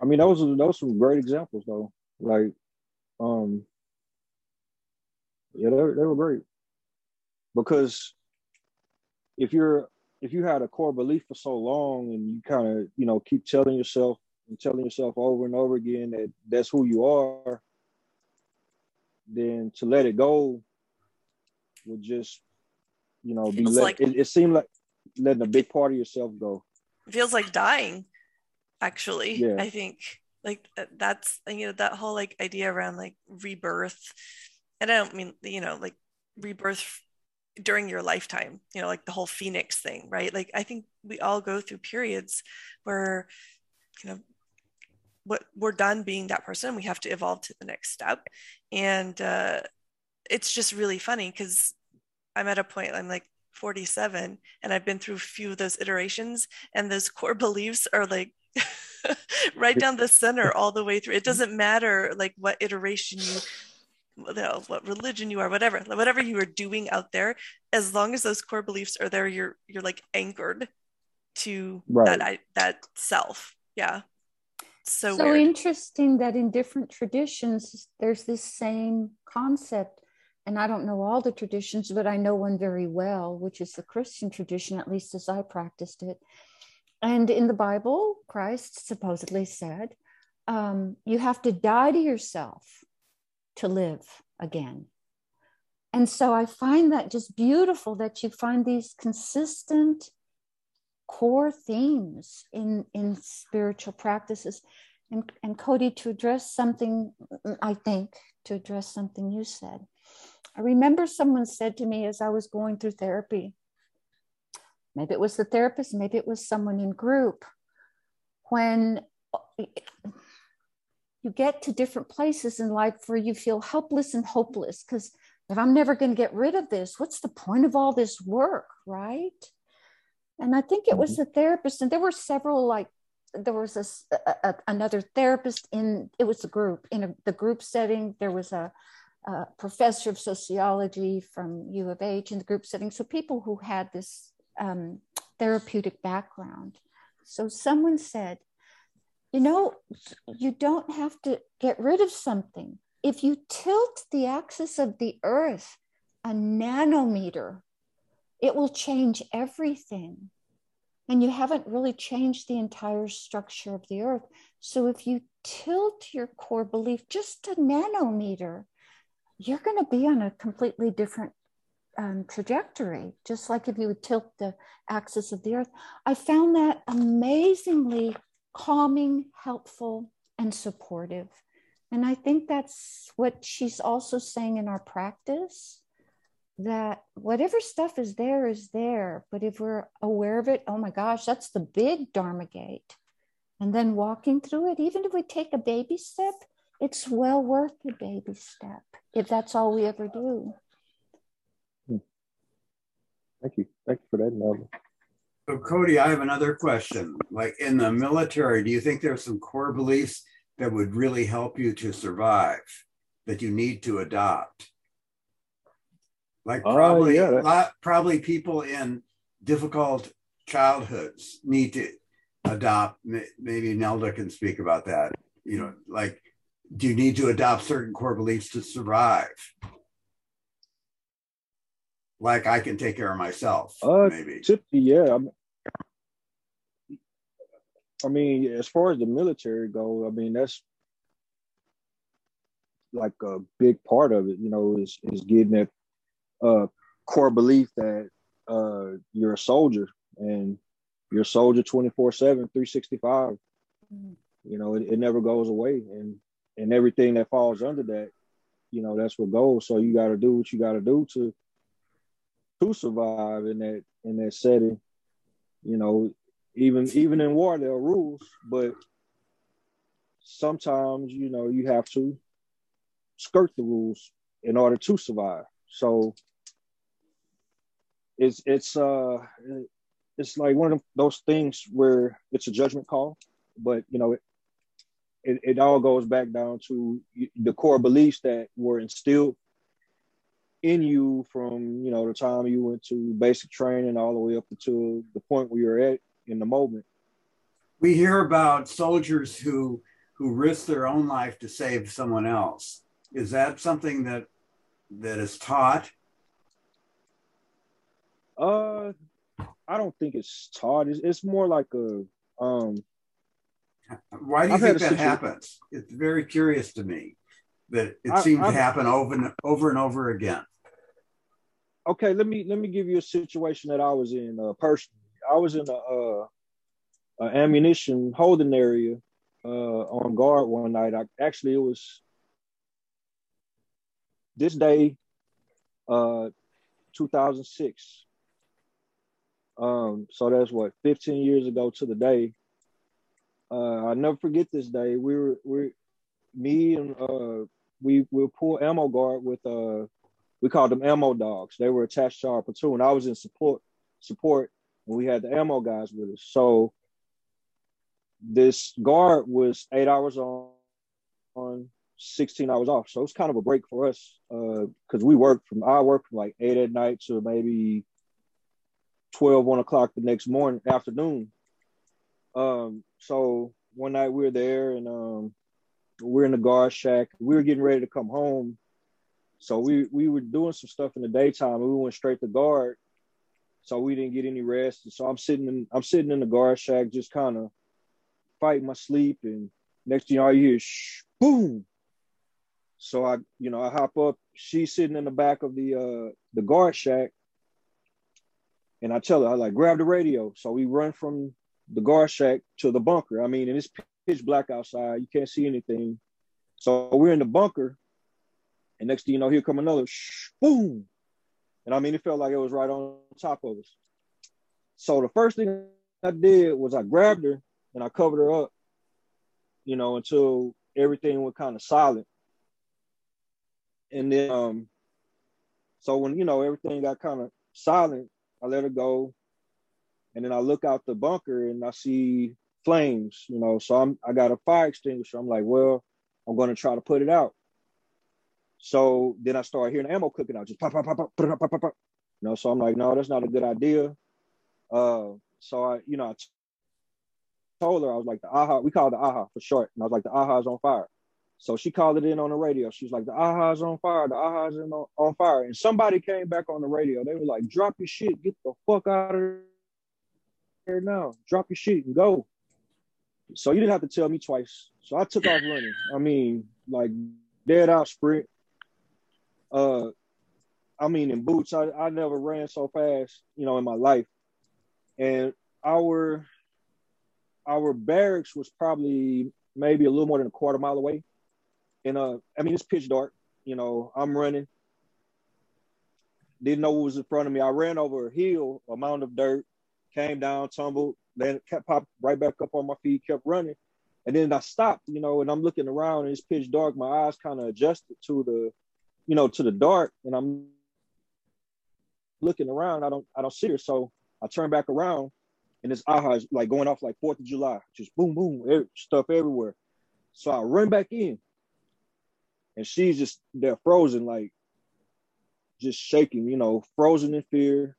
I mean those are those some great examples though. Like, um, Yeah, they, they were great. Because if you're if you had a core belief for so long and you kind of you know keep telling yourself and telling yourself over and over again that that's who you are, then to let it go would just you know be let, like, it, it seemed like letting a big part of yourself go. It feels like dying, actually. Yeah. I think like uh, that's you know that whole like idea around like rebirth, and I don't mean you know like rebirth during your lifetime you know like the whole phoenix thing right like i think we all go through periods where you know what we're done being that person we have to evolve to the next step and uh, it's just really funny because i'm at a point i'm like 47 and I've been through a few of those iterations and those core beliefs are like right down the center all the way through. It doesn't matter like what iteration you what religion you are, whatever, whatever you are doing out there, as long as those core beliefs are there, you're you're like anchored to right. that that self. Yeah. So, so interesting that in different traditions there's this same concept and I don't know all the traditions, but I know one very well, which is the Christian tradition, at least as I practiced it. And in the Bible, Christ supposedly said, um, you have to die to yourself to live again. And so I find that just beautiful that you find these consistent core themes in, in spiritual practices. And, and Cody, to address something, I think, to address something you said, I remember someone said to me as I was going through therapy, maybe it was the therapist, maybe it was someone in group, when you get to different places in life where you feel helpless and hopeless because if I'm never going to get rid of this, what's the point of all this work, right? And I think it was mm-hmm. the therapist, and there were several like there was a, a, another therapist in it was a group in a, the group setting. There was a uh, professor of sociology from U of H in the group setting. So people who had this um, therapeutic background. So someone said, you know, you don't have to get rid of something. If you tilt the axis of the earth a nanometer, it will change everything. And you haven't really changed the entire structure of the earth. So if you tilt your core belief just a nanometer, you're going to be on a completely different um, trajectory, just like if you would tilt the axis of the earth. I found that amazingly calming, helpful, and supportive. And I think that's what she's also saying in our practice that whatever stuff is there is there. But if we're aware of it, oh my gosh, that's the big Dharma gate. And then walking through it, even if we take a baby step, it's well worth the baby step if that's all we ever do. Hmm. Thank you. Thank you for that, Melvin. So, Cody, I have another question. Like in the military, do you think there's some core beliefs that would really help you to survive that you need to adopt? Like uh, probably, uh, yeah. lot, probably people in difficult childhoods need to adopt. Maybe Nelda can speak about that. You know, like do you need to adopt certain core beliefs to survive? Like I can take care of myself, uh, maybe. Typically, yeah. I mean, as far as the military go, I mean that's like a big part of it. You know, is is getting that uh, core belief that uh, you're a soldier and you're a soldier 24 7 365 mm-hmm. you know it, it never goes away and and everything that falls under that, you know, that's what goes. So you got to do what you got to do to to survive in that in that setting. You know, even even in war there are rules, but sometimes you know you have to skirt the rules in order to survive. So it's it's uh it's like one of those things where it's a judgment call, but you know it, it, it all goes back down to the core beliefs that were instilled in you from you know the time you went to basic training all the way up to the point where you're at in the moment we hear about soldiers who who risk their own life to save someone else is that something that that is taught? Uh, I don't think it's taught. It's, it's more like a um. Why do you I've think that situ- happens? It's very curious to me that it seems to happen over and over and over again. okay let me let me give you a situation that i was in uh, personally. I was in a, uh, a ammunition holding area uh, on guard one night. I, actually it was this day uh 2006 um so that's what 15 years ago to the day. Uh i never forget this day. We were we me and uh we we pull ammo guard with uh we called them ammo dogs. They were attached to our platoon. I was in support support, and we had the ammo guys with us. So this guard was eight hours on, on 16 hours off. So it's kind of a break for us Uh because we worked from I worked from like eight at night to maybe 12, 1 o'clock the next morning, afternoon. Um, so one night we were there and um, we're in the guard shack. We were getting ready to come home so we we were doing some stuff in the daytime. We went straight to guard, so we didn't get any rest. And So I'm sitting in I'm sitting in the guard shack, just kind of fighting my sleep. And next thing you know, I hear shh, boom. So I you know I hop up. She's sitting in the back of the uh the guard shack, and I tell her I like grab the radio. So we run from the guard shack to the bunker. I mean, and it's pitch black outside. You can't see anything. So we're in the bunker and next thing you know, here come another shh, boom. And I mean, it felt like it was right on top of us. So the first thing I did was I grabbed her and I covered her up, you know, until everything was kind of silent. And then, um, so when, you know, everything got kind of silent, I let her go. And then I look out the bunker and I see flames, you know, so I'm, I got a fire extinguisher. I'm like, well, I'm to try to put it out. So then I started hearing ammo cooking out, just pop, pop, pop, pop, pop, pop, pop, pop. You know, so I'm like, no, that's not a good idea. Uh, so I, you know, I told her I was like the AHA, we call it the AHA for short, and I was like the AHA is on fire. So she called it in on the radio. She was like, the AHA is on fire, the AHA is on, on fire. And somebody came back on the radio. They were like, drop your shit, get the fuck out of here now. Drop your shit and go. So you didn't have to tell me twice. So I took off running. I mean, like dead out sprint uh I mean in boots, I, I never ran so fast, you know, in my life. And our our barracks was probably maybe a little more than a quarter mile away. And uh I mean it's pitch dark, you know, I'm running. Didn't know what was in front of me. I ran over a hill, a mound of dirt, came down, tumbled, then kept popped right back up on my feet, kept running. And then I stopped, you know, and I'm looking around and it's pitch dark. My eyes kind of adjusted to the you know, to the dark and I'm looking around. I don't I don't see her. So I turn back around and this AHA is like going off like Fourth of July, just boom, boom, stuff everywhere. So I run back in and she's just there frozen, like just shaking, you know, frozen in fear.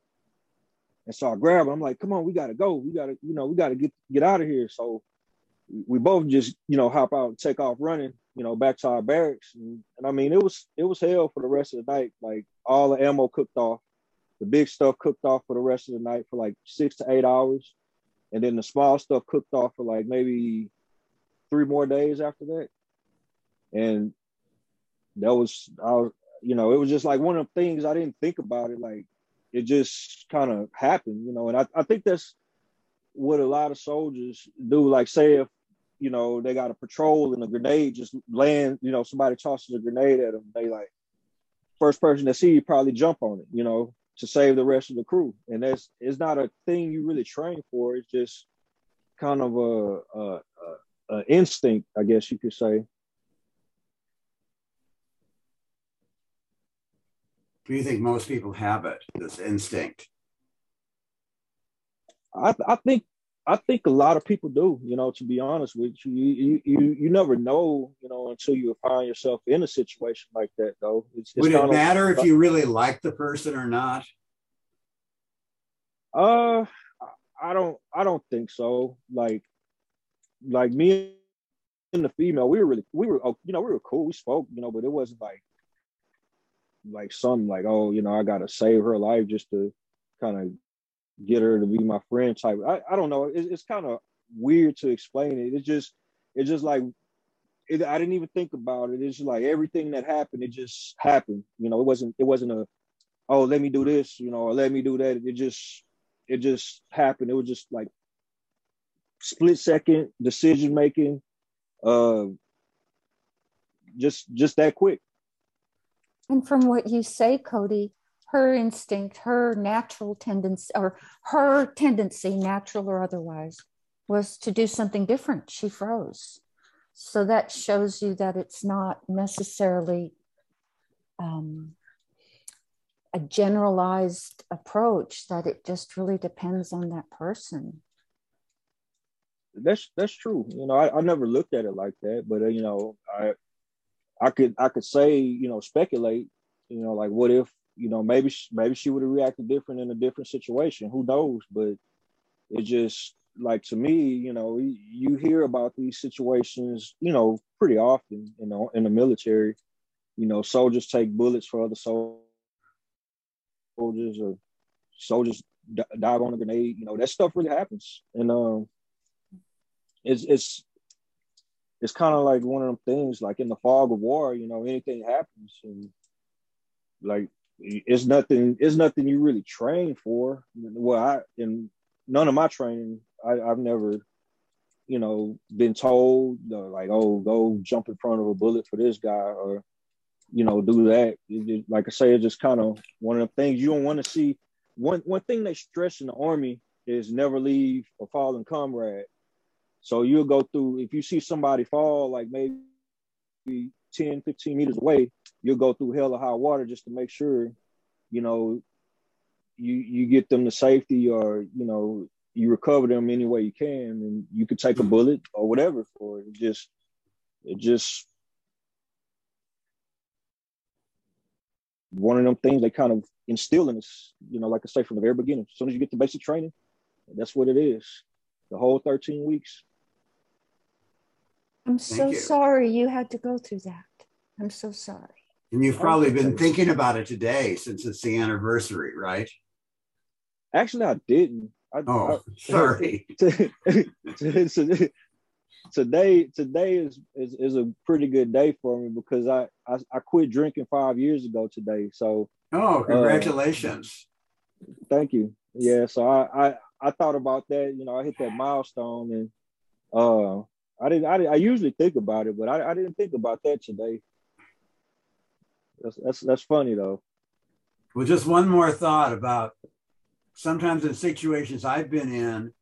And so I grab. I'm like, come on, we gotta go. We gotta, you know, we gotta get get out of here. So we both just, you know, hop out and take off running, you know, back to our barracks. And, and I mean, it was it was hell for the rest of the night. Like all the ammo cooked off, the big stuff cooked off for the rest of the night for like six to eight hours, and then the small stuff cooked off for like maybe three more days after that. And that was, I was, you know, it was just like one of the things I didn't think about it. Like it just kind of happened, you know. And I, I think that's what a lot of soldiers do. Like say if you know they got a patrol and a grenade just land, you know, somebody tosses a grenade at them, they like first person to see you probably jump on it, you know, to save the rest of the crew. And that's it's not a thing you really train for. It's just kind of a, a, a, a instinct, I guess you could say. Do you think most people have it, this instinct? I, I think I think a lot of people do. You know, to be honest with you, you you you never know. You know, until you find yourself in a situation like that. Though, it's, it's Would it kind of- matter if you really like the person or not? Uh, I don't. I don't think so. Like, like me and the female, we were really, we were, oh, you know, we were cool. We spoke, you know, but it wasn't like like something like, oh, you know, I gotta save her life just to kind of get her to be my friend type. I, I don't know. It's, it's kind of weird to explain it. It's just it's just like it, I didn't even think about it. It's just like everything that happened, it just happened. You know, it wasn't it wasn't a oh let me do this, you know, or let me do that. It just it just happened. It was just like split second decision making, uh, just just that quick. And from what you say, Cody, her instinct, her natural tendency, or her tendency, natural or otherwise, was to do something different. She froze. So that shows you that it's not necessarily um, a generalized approach, that it just really depends on that person. That's that's true. You know, I, I never looked at it like that, but uh, you know, I I could I could say you know speculate. You know, like what if you know maybe she, maybe she would have reacted different in a different situation. Who knows? But it just like to me, you know, you hear about these situations, you know, pretty often, you know, in the military. You know, soldiers take bullets for other soldiers, or soldiers dive on a grenade. You know, that stuff really happens, and um, it's it's it's kind of like one of them things. Like in the fog of war, you know, anything happens, and like it's nothing. It's nothing you really train for. Well, I in none of my training I, have never, you know, been told uh, like, oh, go jump in front of a bullet for this guy or, you know, do that. Like I say, it's just kind of one of the things you don't want to see. One one thing they stress in the army is never leave a fallen comrade. So you'll go through if you see somebody fall like maybe 10, 15 meters away, you'll go through hell or high water just to make sure, you know, you you get them to safety or you know you recover them any way you can, and you could take a bullet or whatever for it. it just, it just one of them things they kind of instill in us. You know, like I say from the very beginning. As soon as you get the basic training, that's what it is. The whole thirteen weeks. I'm so you. sorry you had to go through that. I'm so sorry. And you've probably been thinking about it today since it's the anniversary, right? Actually, I didn't. I, oh, I, sorry. today, today is, is is a pretty good day for me because I, I, I quit drinking five years ago today. So oh, uh, congratulations! Uh, thank you. Yeah, so I, I I thought about that. You know, I hit that milestone, and uh, I didn't. I, I usually think about it, but I, I didn't think about that today. That's that's that's funny though. Well, just one more thought about sometimes in situations I've been in,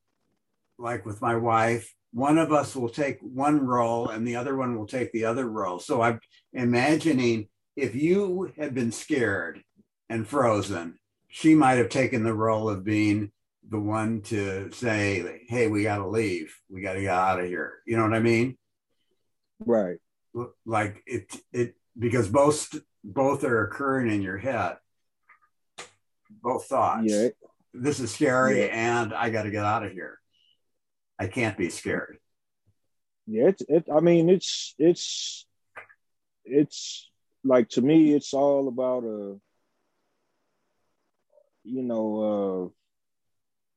like with my wife, one of us will take one role and the other one will take the other role. So I'm imagining if you had been scared and frozen, she might have taken the role of being the one to say, "Hey, we got to leave. We got to get out of here." You know what I mean? Right. Like it. It because both both are occurring in your head. Both thoughts. Yeah this is scary yeah. and I got to get out of here. I can't be scared. Yeah, it's it. I mean, it's it's it's like to me, it's all about a you know, uh,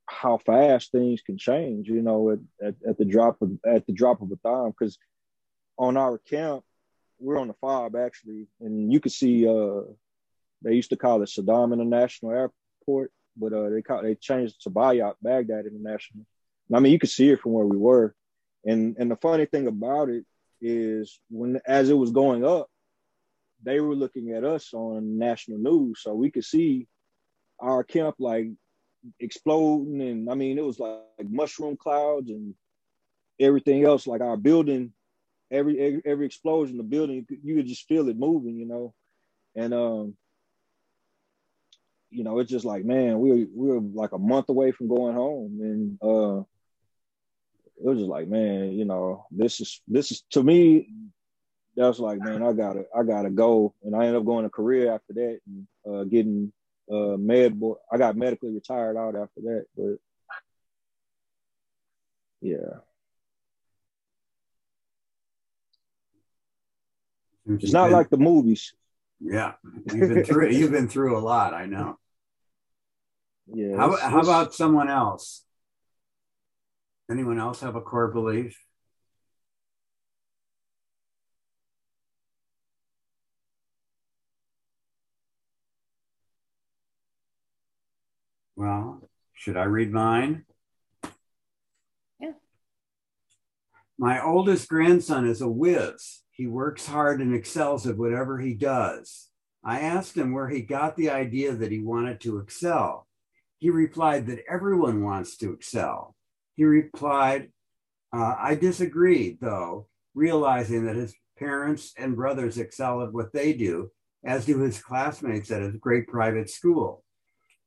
how fast things can change. You know, at, at, at the drop of at the drop of a dime. Because on our camp, we're on the fob actually, and you could see. uh They used to call it Saddam International Airport but uh, they call, they changed to Bayat Baghdad International. And I mean, you could see it from where we were, and and the funny thing about it is when as it was going up, they were looking at us on national news, so we could see our camp like exploding, and I mean, it was like, like mushroom clouds and everything else. Like our building, every every, explosion, the building, you could, you could just feel it moving, you know, and um you know, it's just like, man, we we were like a month away from going home, and uh, it was just like, man, you know, this is this is to me, that was like, man, I gotta I gotta go, and I ended up going to Korea after that, and uh, getting uh med. I got medically retired out after that, but yeah. It's not like the movies. Yeah, you've been through you've been through a lot. I know. Yeah. How, how about someone else? Anyone else have a core belief? Well, should I read mine? Yeah. My oldest grandson is a whiz. He works hard and excels at whatever he does. I asked him where he got the idea that he wanted to excel. He replied that everyone wants to excel. He replied, uh, I disagreed, though, realizing that his parents and brothers excel at what they do, as do his classmates at his great private school.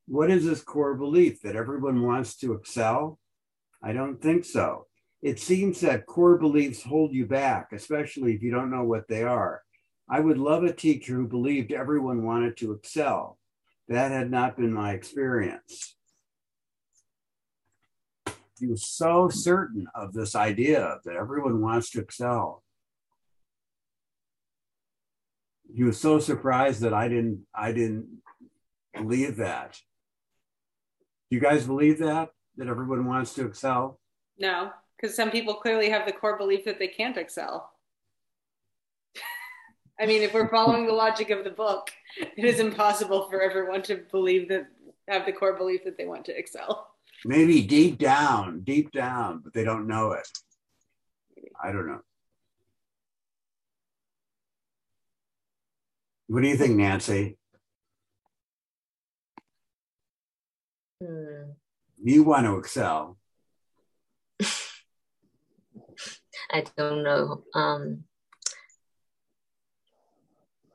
What is this core belief that everyone wants to excel? I don't think so. It seems that core beliefs hold you back, especially if you don't know what they are. I would love a teacher who believed everyone wanted to excel. That had not been my experience. He was so certain of this idea that everyone wants to excel. He was so surprised that I didn't I didn't believe that. Do you guys believe that? That everyone wants to excel? No, because some people clearly have the core belief that they can't excel. I mean, if we're following the logic of the book, it is impossible for everyone to believe that have the core belief that they want to excel. Maybe deep down, deep down, but they don't know it. I don't know. What do you think, Nancy? Hmm, You want to excel. I don't know. Um,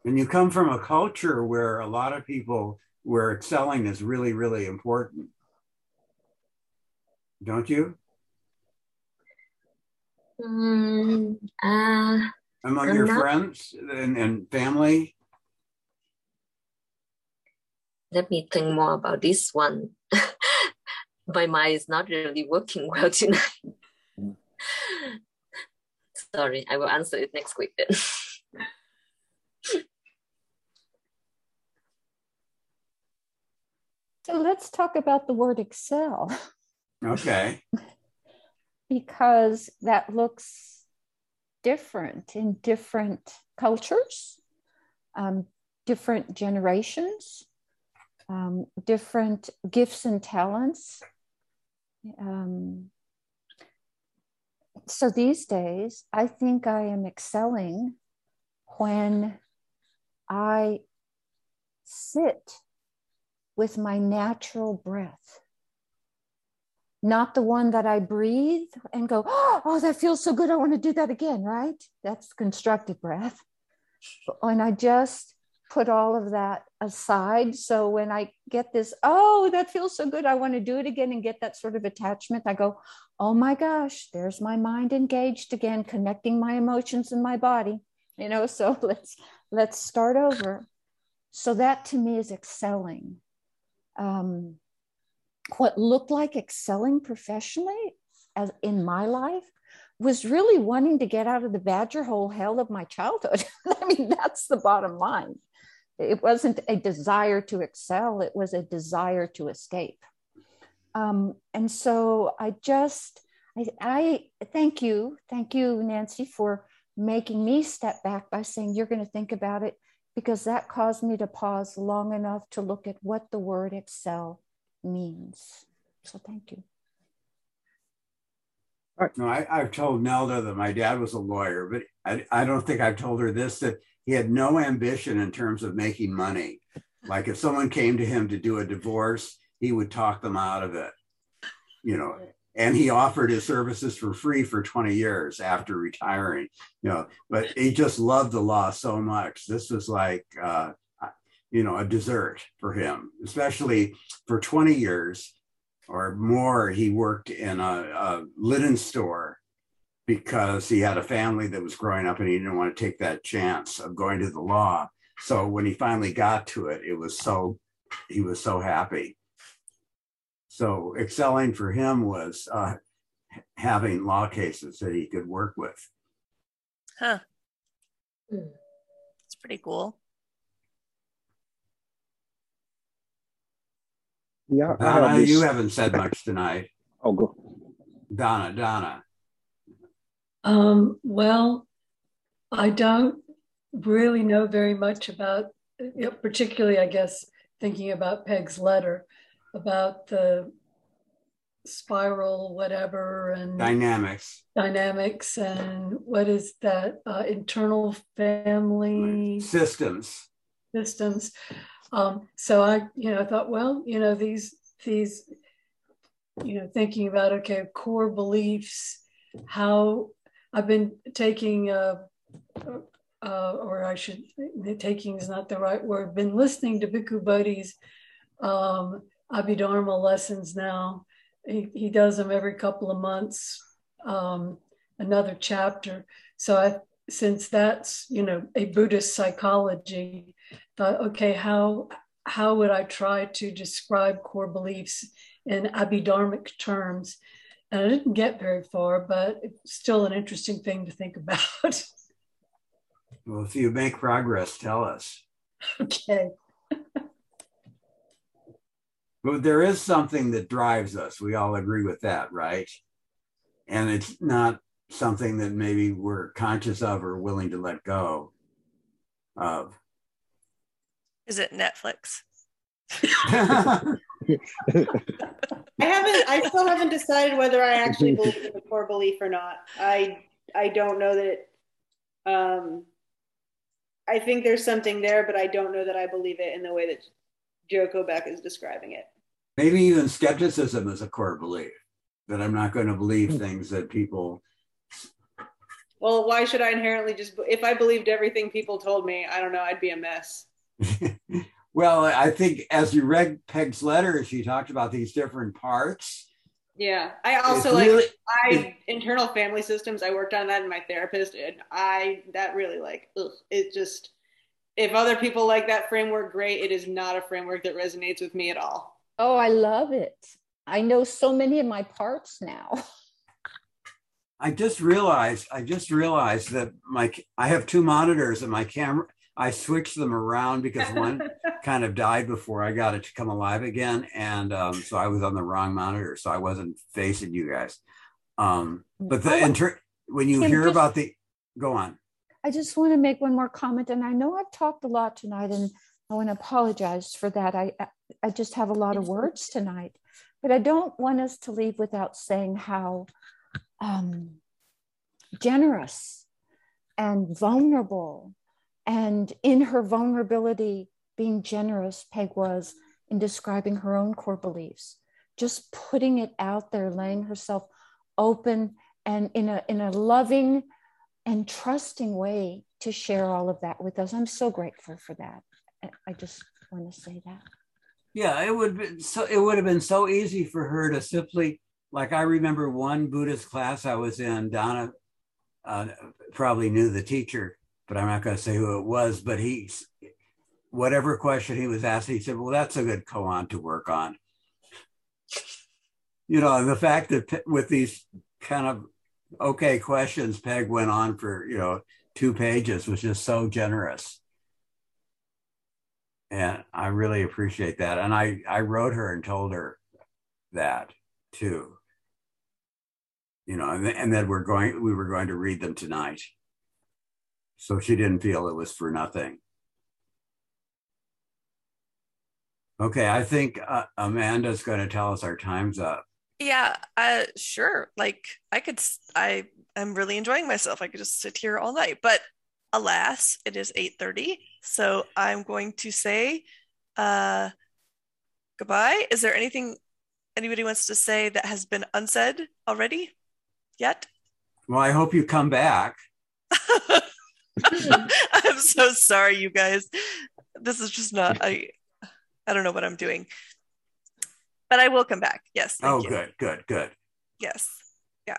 And you come from a culture where a lot of people, where excelling is really, really important. Don't you? mm, uh, Among I'm your not- friends and, and family? let me think more about this one. My mind is not really working well tonight. Sorry, I will answer it next week then. So let's talk about the word excel Okay. because that looks different in different cultures, um, different generations, um, different gifts and talents. Um, so these days, I think I am excelling when I sit with my natural breath. Not the one that I breathe and go, oh, that feels so good. I want to do that again, right? That's constructive breath. And I just put all of that aside. So when I get this, oh, that feels so good. I want to do it again and get that sort of attachment. I go, oh my gosh, there's my mind engaged again, connecting my emotions and my body. You know, so let's let's start over. So that to me is excelling. Um, what looked like excelling professionally as in my life was really wanting to get out of the badger hole hell of my childhood. I mean, that's the bottom line. It wasn't a desire to excel, it was a desire to escape. Um, and so I just, I, I thank you, thank you, Nancy, for making me step back by saying you're going to think about it because that caused me to pause long enough to look at what the word excel means. So thank you. No, I, I've told Nelda that my dad was a lawyer, but I, I don't think I've told her this that he had no ambition in terms of making money. Like if someone came to him to do a divorce, he would talk them out of it, you know. And he offered his services for free for 20 years after retiring, you know. But he just loved the law so much. This was like, uh, you know, a dessert for him, especially for 20 years or more, he worked in a, a, linen store because he had a family that was growing up and he didn't want to take that chance of going to the law. So when he finally got to it, it was so, he was so happy. So excelling for him was uh, having law cases that he could work with. Huh. Hmm. It's pretty cool. Yeah. Donna, you haven't said much tonight. Oh, go. Donna, Donna. Um, well, I don't really know very much about, particularly, I guess, thinking about Peg's letter about the spiral, whatever, and Dynamics. dynamics, and what is that uh, internal family Systems. systems. Um, so I, you know, I thought, well, you know, these these, you know, thinking about okay, core beliefs, how I've been taking, uh, uh, or I should, taking is not the right word. Been listening to Bhikkhu Bodhi's um, Abhidharma lessons now. He, he does them every couple of months, um, another chapter. So I, since that's you know a Buddhist psychology, thought, okay, how how would I try to describe core beliefs in Abhidharmic terms? And I didn't get very far, but it's still an interesting thing to think about. Well, if you make progress, tell us. okay. But there is something that drives us. We all agree with that, right? And it's not something that maybe we're conscious of or willing to let go of. Is it Netflix? I haven't. I still haven't decided whether I actually believe in the core belief or not. I I don't know that. It, um, I think there's something there, but I don't know that I believe it in the way that Joko Beck is describing it. maybe even skepticism is a core belief that I'm not going to believe things that people. Well, why should I inherently just? If I believed everything people told me, I don't know. I'd be a mess. well, I think as you read Peg's letter, she talked about these different parts. Yeah, I also It's like really- I internal family systems. I worked on that in my therapist, and I that really like ugh, it just. If other people like that framework, great. It is not a framework that resonates with me at all. Oh, I love it. I know so many of my parts now. I just realized, I just realized that my, I have two monitors and my camera, I switched them around because one kind of died before I got it to come alive again. And um, so I was on the wrong monitor. So I wasn't facing you guys. Um, but the, Oh, inter- when you hear just- about the, go on. I just want to make one more comment, and I know I've talked a lot tonight, and I want to apologize for that. I I- I just have a lot of words tonight, but I don't want us to leave without saying how um, generous and vulnerable, and in her vulnerability, being generous, Peg was in describing her own core beliefs, just putting it out there, laying herself open and in a in a loving and trusting way to share all of that with us. I'm so grateful for that. I- just want to say that. Yeah, it would be so it would have been so easy for her to simply like I remember one Buddhist class I was in, Donna uh, probably knew the teacher, but I'm not going to say who it was, but he whatever question he was asking, he said, Well, that's a good koan to work on. You know, and the fact that with these kind of okay questions, Peg went on for, you know, two pages was just so generous and I really appreciate that. And I I wrote her and told her that too. You know, and, and that we're going we were going to read them tonight, so she didn't feel it was for nothing. Okay, I think uh, Amanda's going to tell us our time's up. Yeah, uh, sure. Like I could, I am really enjoying myself. I could just sit here all night, but alas, it is 8:30. So I'm going to say uh, goodbye. Is there anything anybody wants to say that has been unsaid already yet? Well, I hope you come back. I'm so sorry, you guys. This is just not, I, I don't know what I'm doing, but I will come back. Yes. Oh, you. good, good, good. Yes. Yeah.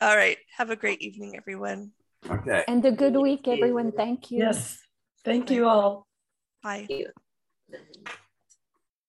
All right. Have a great evening, everyone. Okay. And a good week, everyone. Thank you. Yes. Thank you all. Bye. you.